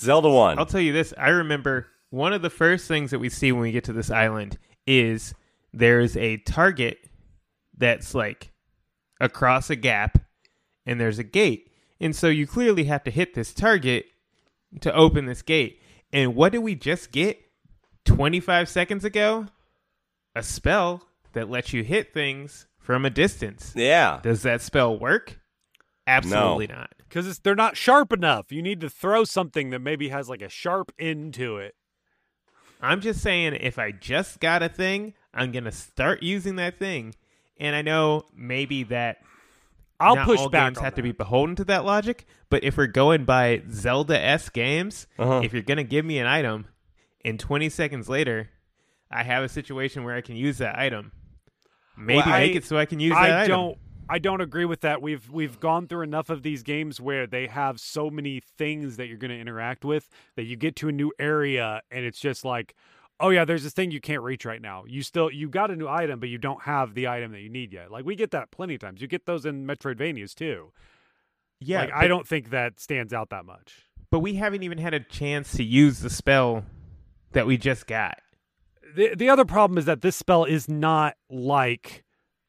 Zelda 1. I'll tell you this. I remember one of the first things that we see when we get to this island is there's a target that's like across a gap and there's a gate. And so you clearly have to hit this target to open this gate. And what did we just get 25 seconds ago? A spell that lets you hit things from a distance. yeah. Does that spell work? Absolutely not. because they're not sharp enough you need to throw something that maybe has like a sharp end to it I'm just saying, if I just got a thing, I'm gonna start using that thing. And I know maybe that i'll not push all back games on have to be beholden to that logic. But if we're going by Zelda s games, Uh-huh. if you're gonna give me an item, and 20 seconds later, I have a situation where I can use that item. Maybe Well, I- make it so I can use that I item. don't. I don't agree with that. We've we've gone through enough of these games where they have so many things that you're going to interact with that you get to a new area and it's just like, oh yeah, there's this thing you can't reach right now. You still you got a new item, but you don't have the item that you need yet. Like we get that plenty of times. You get those in Metroidvanias too. Yeah, like but, I don't think that stands out that much. But we haven't even had a chance to use the spell that we just got. the the other problem is that this spell is not like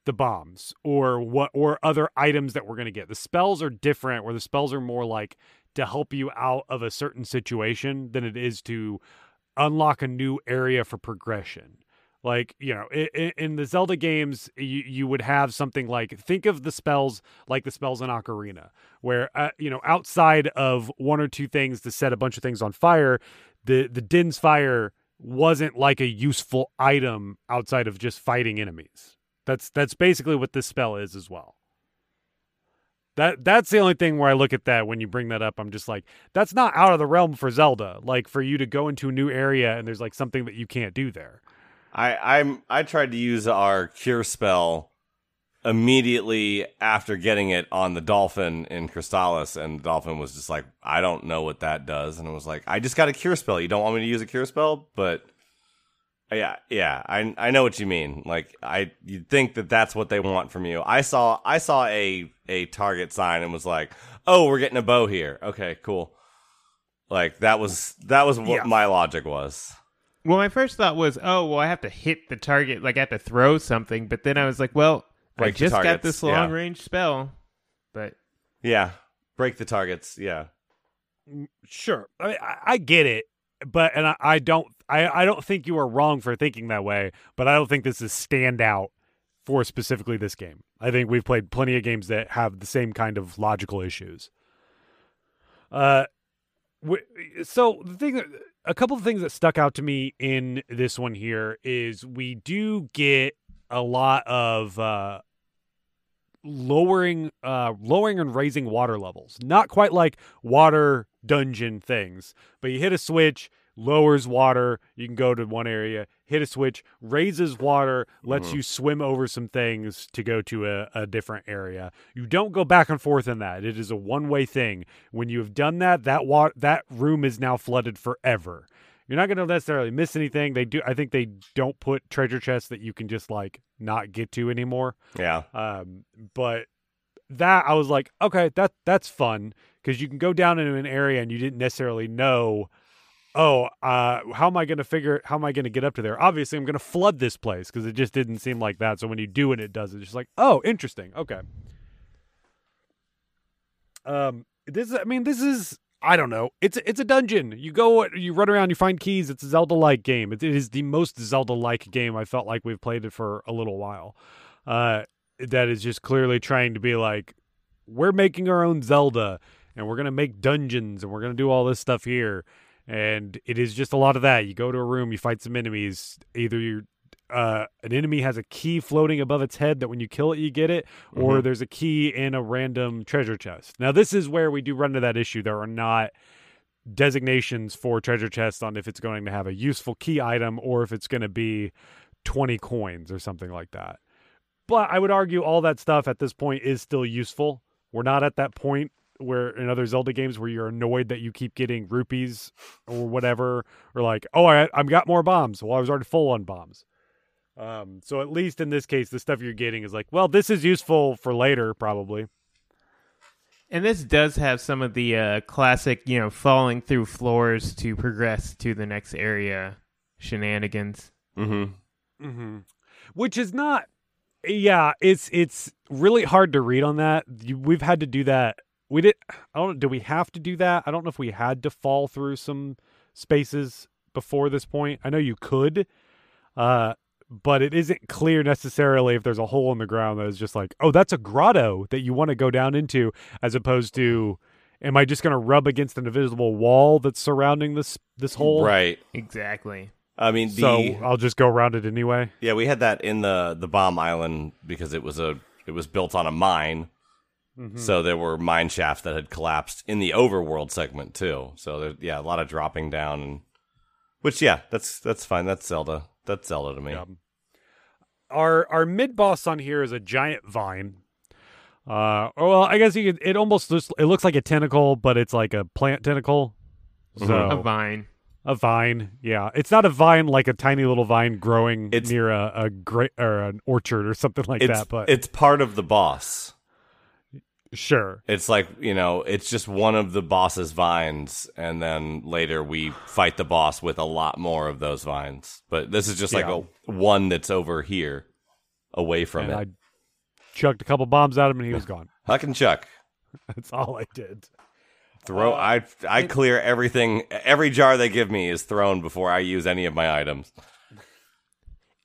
the bombs or what or other items that we're going to get. The spells are different where the spells are more like to help you out of a certain situation than it is to unlock a new area for progression. Like, you know, in, in the Zelda games, you, you would have something like think of the spells like the spells in Ocarina, where, uh, you know, outside of one or two things to set a bunch of things on fire, the, the Din's Fire wasn't like a useful item outside of just fighting enemies. That's that's basically what this spell is as well. That that's the only thing where I look at that when you bring that up. I'm just like, that's not out of the realm for Zelda. Like for you to go into a new area and there's like something that you can't do there. I I'm I tried to use our cure spell immediately after getting it on the dolphin in Crystalis, and the dolphin was just like, I don't know what that does, and it was like, I just got a cure spell. You don't want me to use a cure spell, but yeah, yeah, I I know what you mean. Like I, you'd think that that's what they want from you. I saw I saw a a target sign and was like, oh, we're getting a bow here. Okay, cool. Like that was that was what Yeah. my logic was. Well, my first thought was, oh, well, I have to hit the target, like I have to throw something. But then I was like, well, Break I the just got targets, this yeah. long range spell. But Yeah, break the targets. Yeah. Sure, I mean, I, I get it, but and I, I don't I, I don't think you are wrong for thinking that way. But I don't think this is standout for specifically this game. I think we've played plenty of games that have the same kind of logical issues. Uh, so the thing, a couple of things that stuck out to me in this one here is we do get a lot of uh lowering uh lowering and raising water levels. Not quite like water dungeon things, but you hit a switch, lowers water, you can go to one area, hit a switch, raises water, lets Mhm. you swim over some things to go to a, a different area. You don't go back and forth in that. It is a one-way thing. When you have done that, that wa- that room is now flooded forever. You're not going to necessarily miss anything. They do I think they don't put treasure chests that you can just like not get to anymore. Yeah. Um, but that I was like, okay, that that's fun because you can go down into an area and you didn't necessarily know. Oh, uh, how am I going to figure? How am I going to get up to there? Obviously, I'm going to flood this place because it just didn't seem like that. So when you do it, it does. It's just like, oh, interesting. Okay. Um, this is. I mean, this is. I don't know. It's it's a dungeon. You go, you run around, you find keys. It's a Zelda-like game. It, it is the most Zelda-like game I felt like we've played it for a little while. Uh, that is just clearly trying to be like, we're making our own Zelda, and we're gonna make dungeons, and we're gonna do all this stuff here. And it is just a lot of that. You go to a room, you fight some enemies. Either you uh, an enemy has a key floating above its head that when you kill it, you get it, or Mhm. there's a key in a random treasure chest. Now, this is where we do run into that issue. There are not designations for treasure chests on if it's going to have a useful key item or if it's going to be 20 coins or something like that. But I would argue all that stuff at this point is still useful. We're not at that point where in other Zelda games where you're annoyed that you keep getting rupees or whatever, or like, oh, I I've got more bombs. Well, I was already full on bombs. Um, so at least in this case, the stuff you're getting is like, well, this is useful for later, probably. And this does have some of the uh, classic, you know, falling through floors to progress to the next area shenanigans. Mm-hmm. Mm-hmm. Which is not, yeah, it's it's really hard to read on that. We've had to do that. We did. I don't. Do we have to do that? I don't know if we had to fall through some spaces before this point. I know you could, uh, but it isn't clear necessarily if there's a hole in the ground that is just like, oh, that's a grotto that you want to go down into, as opposed to, am I just going to rub against an invisible wall that's surrounding this this hole? Right. Exactly. I mean, the, So I'll just go around it anyway. yeah, we had that in the the bomb island because it was a it was built on a mine. Mm-hmm. So there were mine shafts that had collapsed in the overworld segment too. So there, yeah, a lot of dropping down, and which yeah, that's that's fine. That's Zelda. That's Zelda to me. Yeah. Our our mid boss on here is a giant vine. Uh, or well, I guess you could. It almost looks. It looks like a tentacle, but it's like a plant tentacle. So Mhm. A vine. a vine, yeah. It's not a vine like a tiny little vine growing It's- near a, a great or an orchard or something like that. But it's part of the boss. Sure, It's like you know, it's just one of the boss's vines, and then later we fight the boss with a lot more of those vines. But this is just like Yeah. a one that's over here, away from and it. I chucked a couple bombs at him and he was gone. Huck and Chuck. That's all I did. Throw. Uh, I I clear everything. Every jar they give me is thrown before I use any of my items.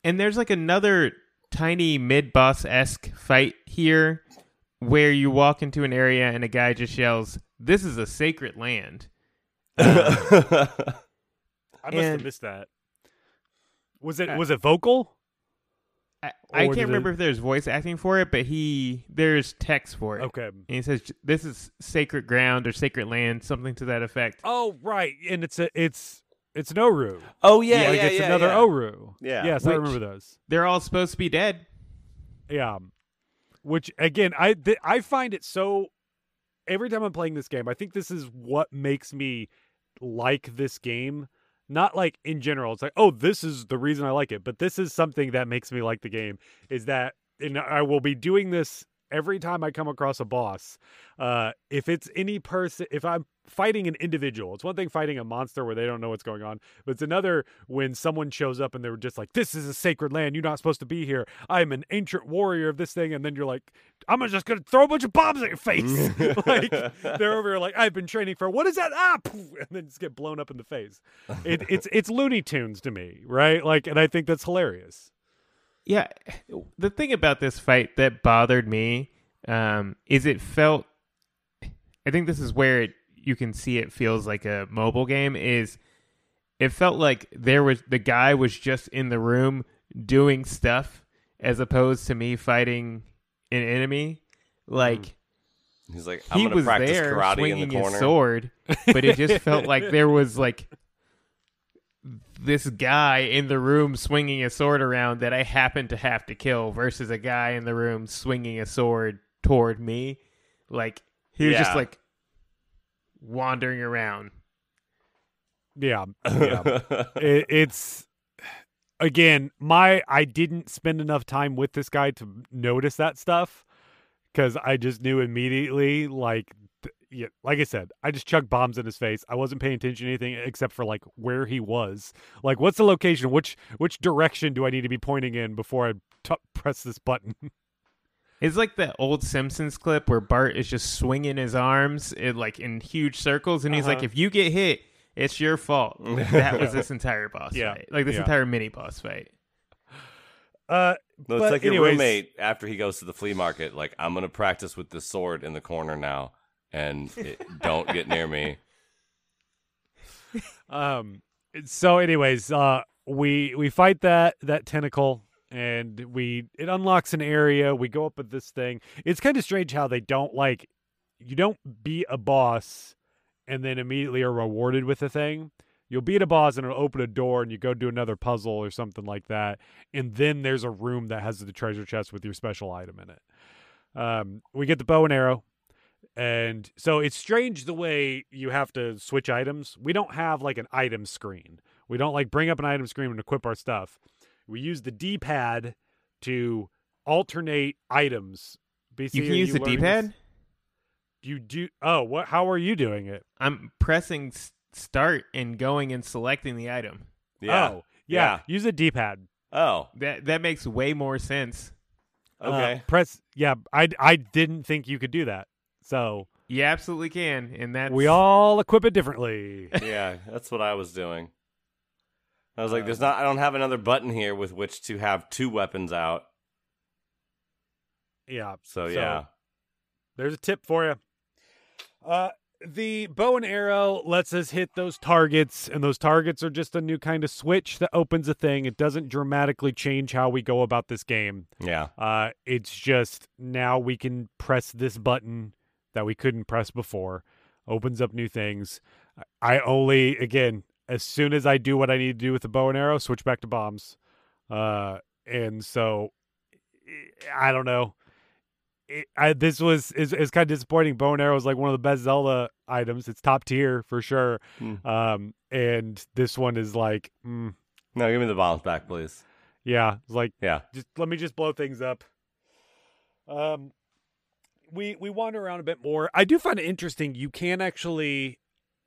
And there's like another tiny mid boss esque fight here where you walk into an area and a guy just yells, This is a sacred land. I must have missed that. Was it Uh, was it vocal? I, I can't did it- remember if there's voice acting for it, but he there's text for it. Okay. And he says this is sacred ground or sacred land, something to that effect. Oh right, and it's a it's it's an Oru. oh yeah, like yeah, it's yeah, another yeah. Oru. Yeah. Yes, I remember those. They're all supposed to be dead. Yeah. Which again, I th- I find it so every time I'm playing this game, I think this is what makes me like this game. Not like in general. It's like, oh, this is the reason I like it, but this is something that makes me like the game is that and I will be doing this every time I come across a boss. Uh if it's any person if I'm fighting an individual, it's one thing fighting a monster where they don't know what's going on, but it's another when someone shows up and they're just like, This is a sacred land, you're not supposed to be here. I'm an ancient warrior of this thing, and then you're like, I'm just gonna throw a bunch of bombs at your face. like they're over here like, I've been training for what is that? Ah poof, and then just get blown up in the face. It, it's it's Looney Tunes to me, right? Like and I think that's hilarious. Yeah, the thing about this fight that bothered me um, is it felt. I think this is where it, you can see it feels like a mobile game. Is it felt like there was the guy was just in the room doing stuff as opposed to me fighting an enemy. Like He's like, I'm he gonna was practice there karate in swinging the his sword, but it just felt like there was like this guy in the room swinging a sword around that I happened to have to kill versus a guy in the room swinging a sword toward me. Like he was Yeah. just like wandering around. Yeah, yeah. it, it's again my I didn't spend enough time with this guy to notice that stuff because I just knew immediately. Like, th- yeah, like I said, I just chucked bombs in his face. I wasn't paying attention to anything except for like where he was. Like, what's the location? Which which direction do I need to be pointing in before I t- press this button? It's like that old Simpsons clip where Bart is just swinging his arms in, like in huge circles, and he's like, Uh-huh. "If you get hit, it's your fault." that was this entire boss Yeah. fight, like this Yeah. entire mini boss fight. Uh, No, it's But like your roommate after he goes to the flea market. Like, I'm gonna practice with this sword in the corner now, and it, don't get near me. Um. So, anyways, uh, we we fight that that tentacle, and we it unlocks an area. We go up with this thing. It's kind of strange how they don't like you don't beat a boss and then immediately are rewarded with a thing. You'll beat a boss and it'll open a door and you go do another puzzle or something like that. And then there's a room that has the treasure chest with your special item in it. Um, we get the bow and arrow. And so it's strange the way you have to switch items. We don't have like an item screen. We don't like bring up an item screen and equip our stuff. We use the D pad to alternate items. BC, You can are use the D-pad. You do. Oh, what? How are you doing it? I'm pressing s- start and going and selecting the item. Yeah. Oh, yeah. Yeah. Use a D pad. Oh. That that makes way more sense. Okay. Uh, press. Yeah. I I didn't think you could do that. So You absolutely can, and that we all equip it differently. yeah, that's what I was doing. I was like, "There's not. I don't have another button here with which to have two weapons out." yeah. So, yeah, There's a tip for you. Uh, the bow and arrow lets us hit those targets, and those targets are just a new kind of switch that opens a thing. It doesn't dramatically change how we go about this game. yeah, Uh, it's just now we can press this button that we couldn't press before. Opens up new things. I only, again, as soon as I do what I need to do with the bow and arrow, switch back to bombs. Uh, and so I don't know. It, I, this was is, is kind of disappointing. Bow and arrow is like one of the best Zelda items. It's top tier for sure. Hmm. Um, and this one is like, mm, No, give me the bombs back, please. yeah, it's like Yeah, just let me just blow things up. Um, we we wander around a bit more. I do find it interesting. You can actually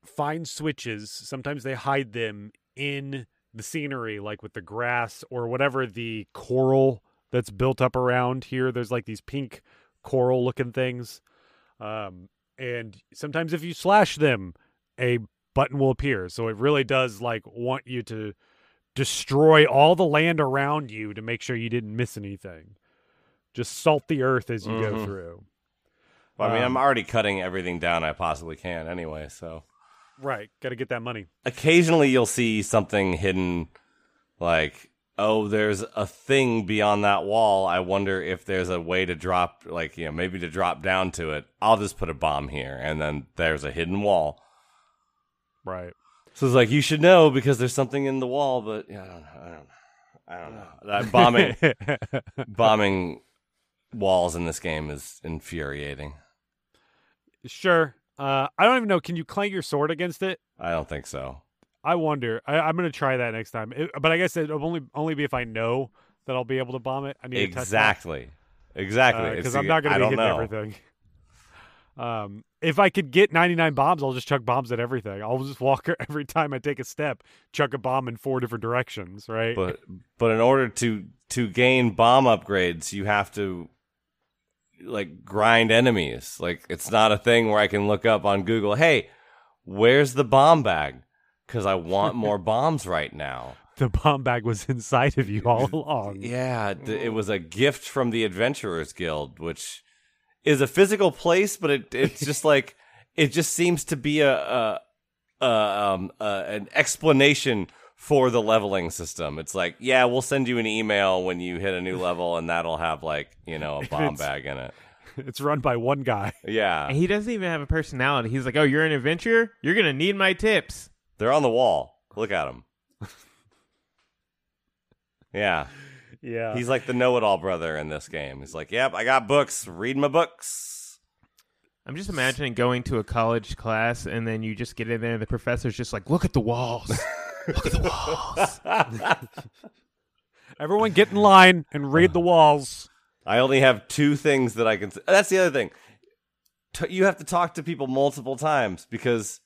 find switches. Sometimes they hide them in the scenery, like with the grass or whatever the coral that's built up around here. There's like these pink coral looking things. Um, and sometimes if you slash them, a button will appear. So it really does like want you to destroy all the land around you to make sure you didn't miss anything. Just salt the earth as you go Mhm. through. Well, I mean, Um, I'm already cutting everything down I possibly can anyway. So Right. Got to get that money. occasionally you'll see something hidden, like oh, there's a thing beyond that wall. I wonder if there's a way to drop, like you know, maybe to drop down to it. I'll just put a bomb here, and then there's a hidden wall. Right. So it's like you should know because there's something in the wall, but yeah, I don't know. I don't know. I don't know. That bombing bombing walls in this game is infuriating. Sure. Uh, I don't even know. Can you clank your sword against it? I don't think so. I wonder. I, I'm going to try that next time. It- but I guess it'll only only be if I know that I'll be able to bomb it. I need to. Exactly. Exactly. because Uh, I'm not gonna be hitting know. everything. Um, if I could get 99 bombs, I'll just chuck bombs at everything. I'll just walk every time I take a step, chuck a bomb in four different directions. Right? But but in order to to gain bomb upgrades, you have to like grind enemies. Like it's not a thing where I can look up on Google, "Hey, where's the bomb bag?" Cuz I want more bombs right now. the bomb bag was inside of you all along. Yeah, th- it was a gift from the Adventurers Guild, which is a physical place, but it it's just like it just seems to be a, a, a um a, an explanation for the leveling system. It's like, yeah, we'll send you an email when you hit a new level, and that'll have like you know a bomb bag in it. it's run by one guy. Yeah, And he doesn't even have a personality. He's like, "Oh, you're an adventurer. You're gonna need my tips." they're on the wall. Look at him. yeah, Yeah. he's like the know-it-all brother in this game. He's like, "Yep, I got books. Read my books." I'm just imagining going to a college class and then you just get in there and the professor's just like, "Look at the walls. Look at the walls." Everyone get in line and read the walls. I only have two things that I can. say. That's the other thing. T- you have to talk to people multiple times because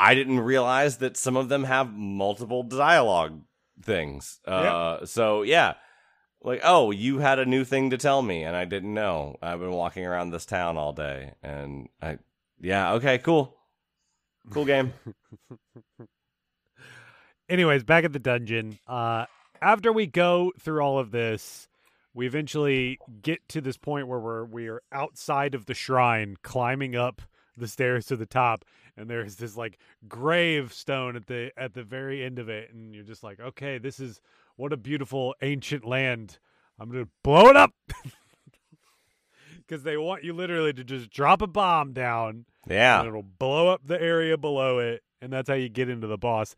I didn't realize that some of them have multiple dialogue things. Uh, So yeah, like oh, you had a new thing to tell me and I didn't know. I've been walking around this town all day and I, yeah, okay, cool, cool game. Anyways, back at the dungeon. Uh, after we go through all of this, we eventually get to this point where we're we are outside of the shrine, climbing up the stairs to the top, and there's this like gravestone at the at the very end of it, and you're just like, okay, this is what a beautiful ancient land. I'm gonna blow it up because they want you literally to just drop a bomb down and Yeah, it'll blow up the area below it, and that's how you get into the boss.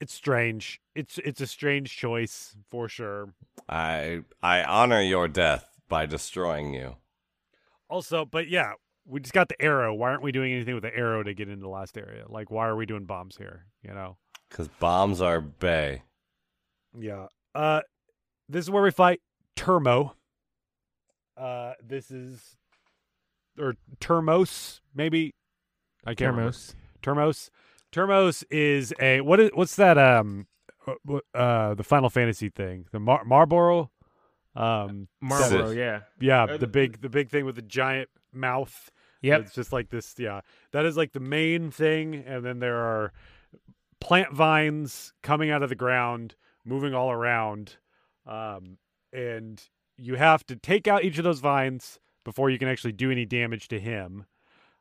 It's strange. It's it's a strange choice for sure. I I honor your death by destroying you. Also, but yeah, we just got the arrow. Why aren't we doing anything with the arrow to get into the last area? Like, why are we doing bombs here? You know? Because bombs are bay. Yeah. Uh, this is where we fight Termo. Uh, this is or Termos, maybe. I can't remember. Termos. Termos. Termos is a what is what's that um uh, uh the Final Fantasy thing the Mar- Malboro um Malboro, Sith. yeah. yeah the the- big the big thing with the giant mouth yeah it's just like this yeah that is like the main thing and then there are plant vines coming out of the ground moving all around um and you have to take out each of those vines before you can actually do any damage to him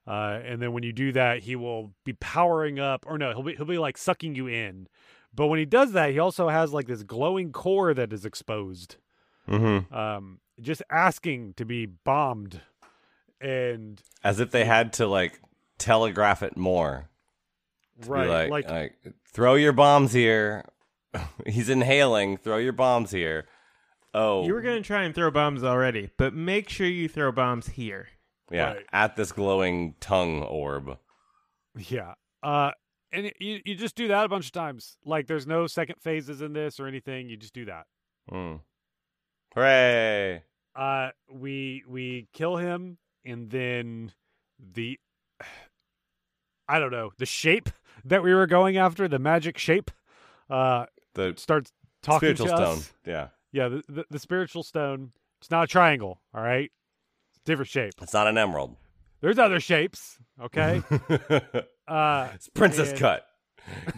uh, and then when you do that, he will be powering up, or no, he'll be he'll be like sucking you in. But when he does that, he also has like this glowing core that is exposed, Mm-hmm. um, just asking to be bombed. And As if they had to like telegraph it more. Right, like, like, like, throw your bombs here. He's inhaling. Throw your bombs here. Oh, You were going to try and throw bombs already, but make sure you throw bombs here. yeah, Right. at this glowing tongue orb. yeah. Uh, and it- you you just do that a bunch of times. Like there's no second phases in this or anything. You just do that. Mm. Hooray! uh we we kill him and then the i don't know the shape that we were going after the magic shape uh The starts talking spiritual to stone. us Yeah, yeah the, the, the spiritual stone it's not a triangle all right it's a different shape it's not an emerald. there's other shapes okay uh it's princess and- cut.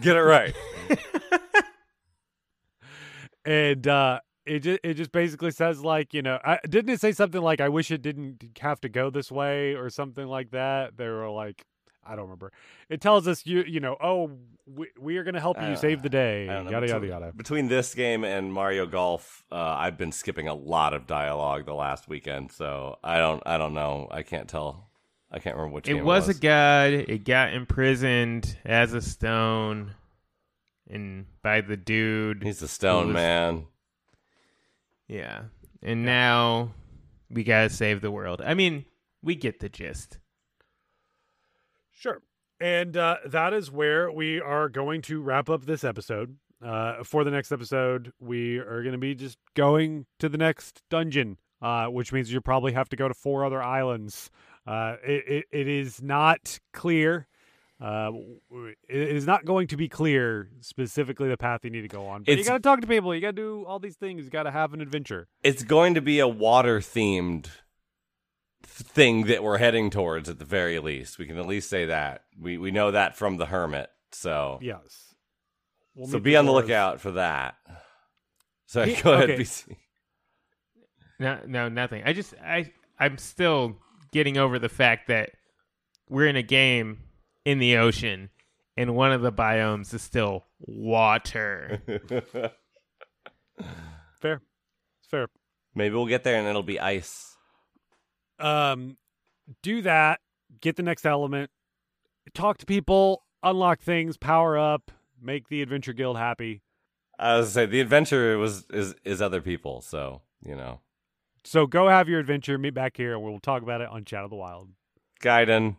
Get it right. and uh it just it just basically says like you know I didn't it say something like I wish it didn't have to go this way or something like that. They were like I don't remember. It tells us you you know oh we, we are going to help you Uh, save the day I don't yada yada between, yada. Between this game and Mario Golf, uh, I've been skipping a lot of dialogue the last weekend, so I don't. I don't know. I can't tell. I can't remember which It game was, it was. a god. It got imprisoned as a stone, and by the dude. He's the stone was- man. yeah, and now we gotta save the world. I mean, we get the gist. Sure. And uh, that is where we are going to wrap up this episode. Uh, for the next episode, we are going to be just going to the next dungeon, uh, which means you probably have to go to four other islands. Uh, it, it, it is not clear. Uh, it is not going to be clear specifically the path you need to go on. But you got to talk to people. You got to do all these things. You got to have an adventure. It's going to be a water themed thing that we're heading towards at the very least. We can at least say that. We we know that from the hermit. So Yes. We'll so be on the dwarves. lookout for that. So He- go ahead, okay. BC. No, no, nothing. I just, I, I'm still getting over the fact that we're in a game in the ocean, and one of the biomes is still water. Fair. It's fair. Maybe we'll get there and it'll be ice. Um, do that. Get the next element. Talk to people. Unlock things. Power up. Make the Adventure Guild happy. I was say the adventure was is is other people, so you know. So go have your adventure. Meet back here, and we'll talk about it on Chat of the Wild. Gaiden.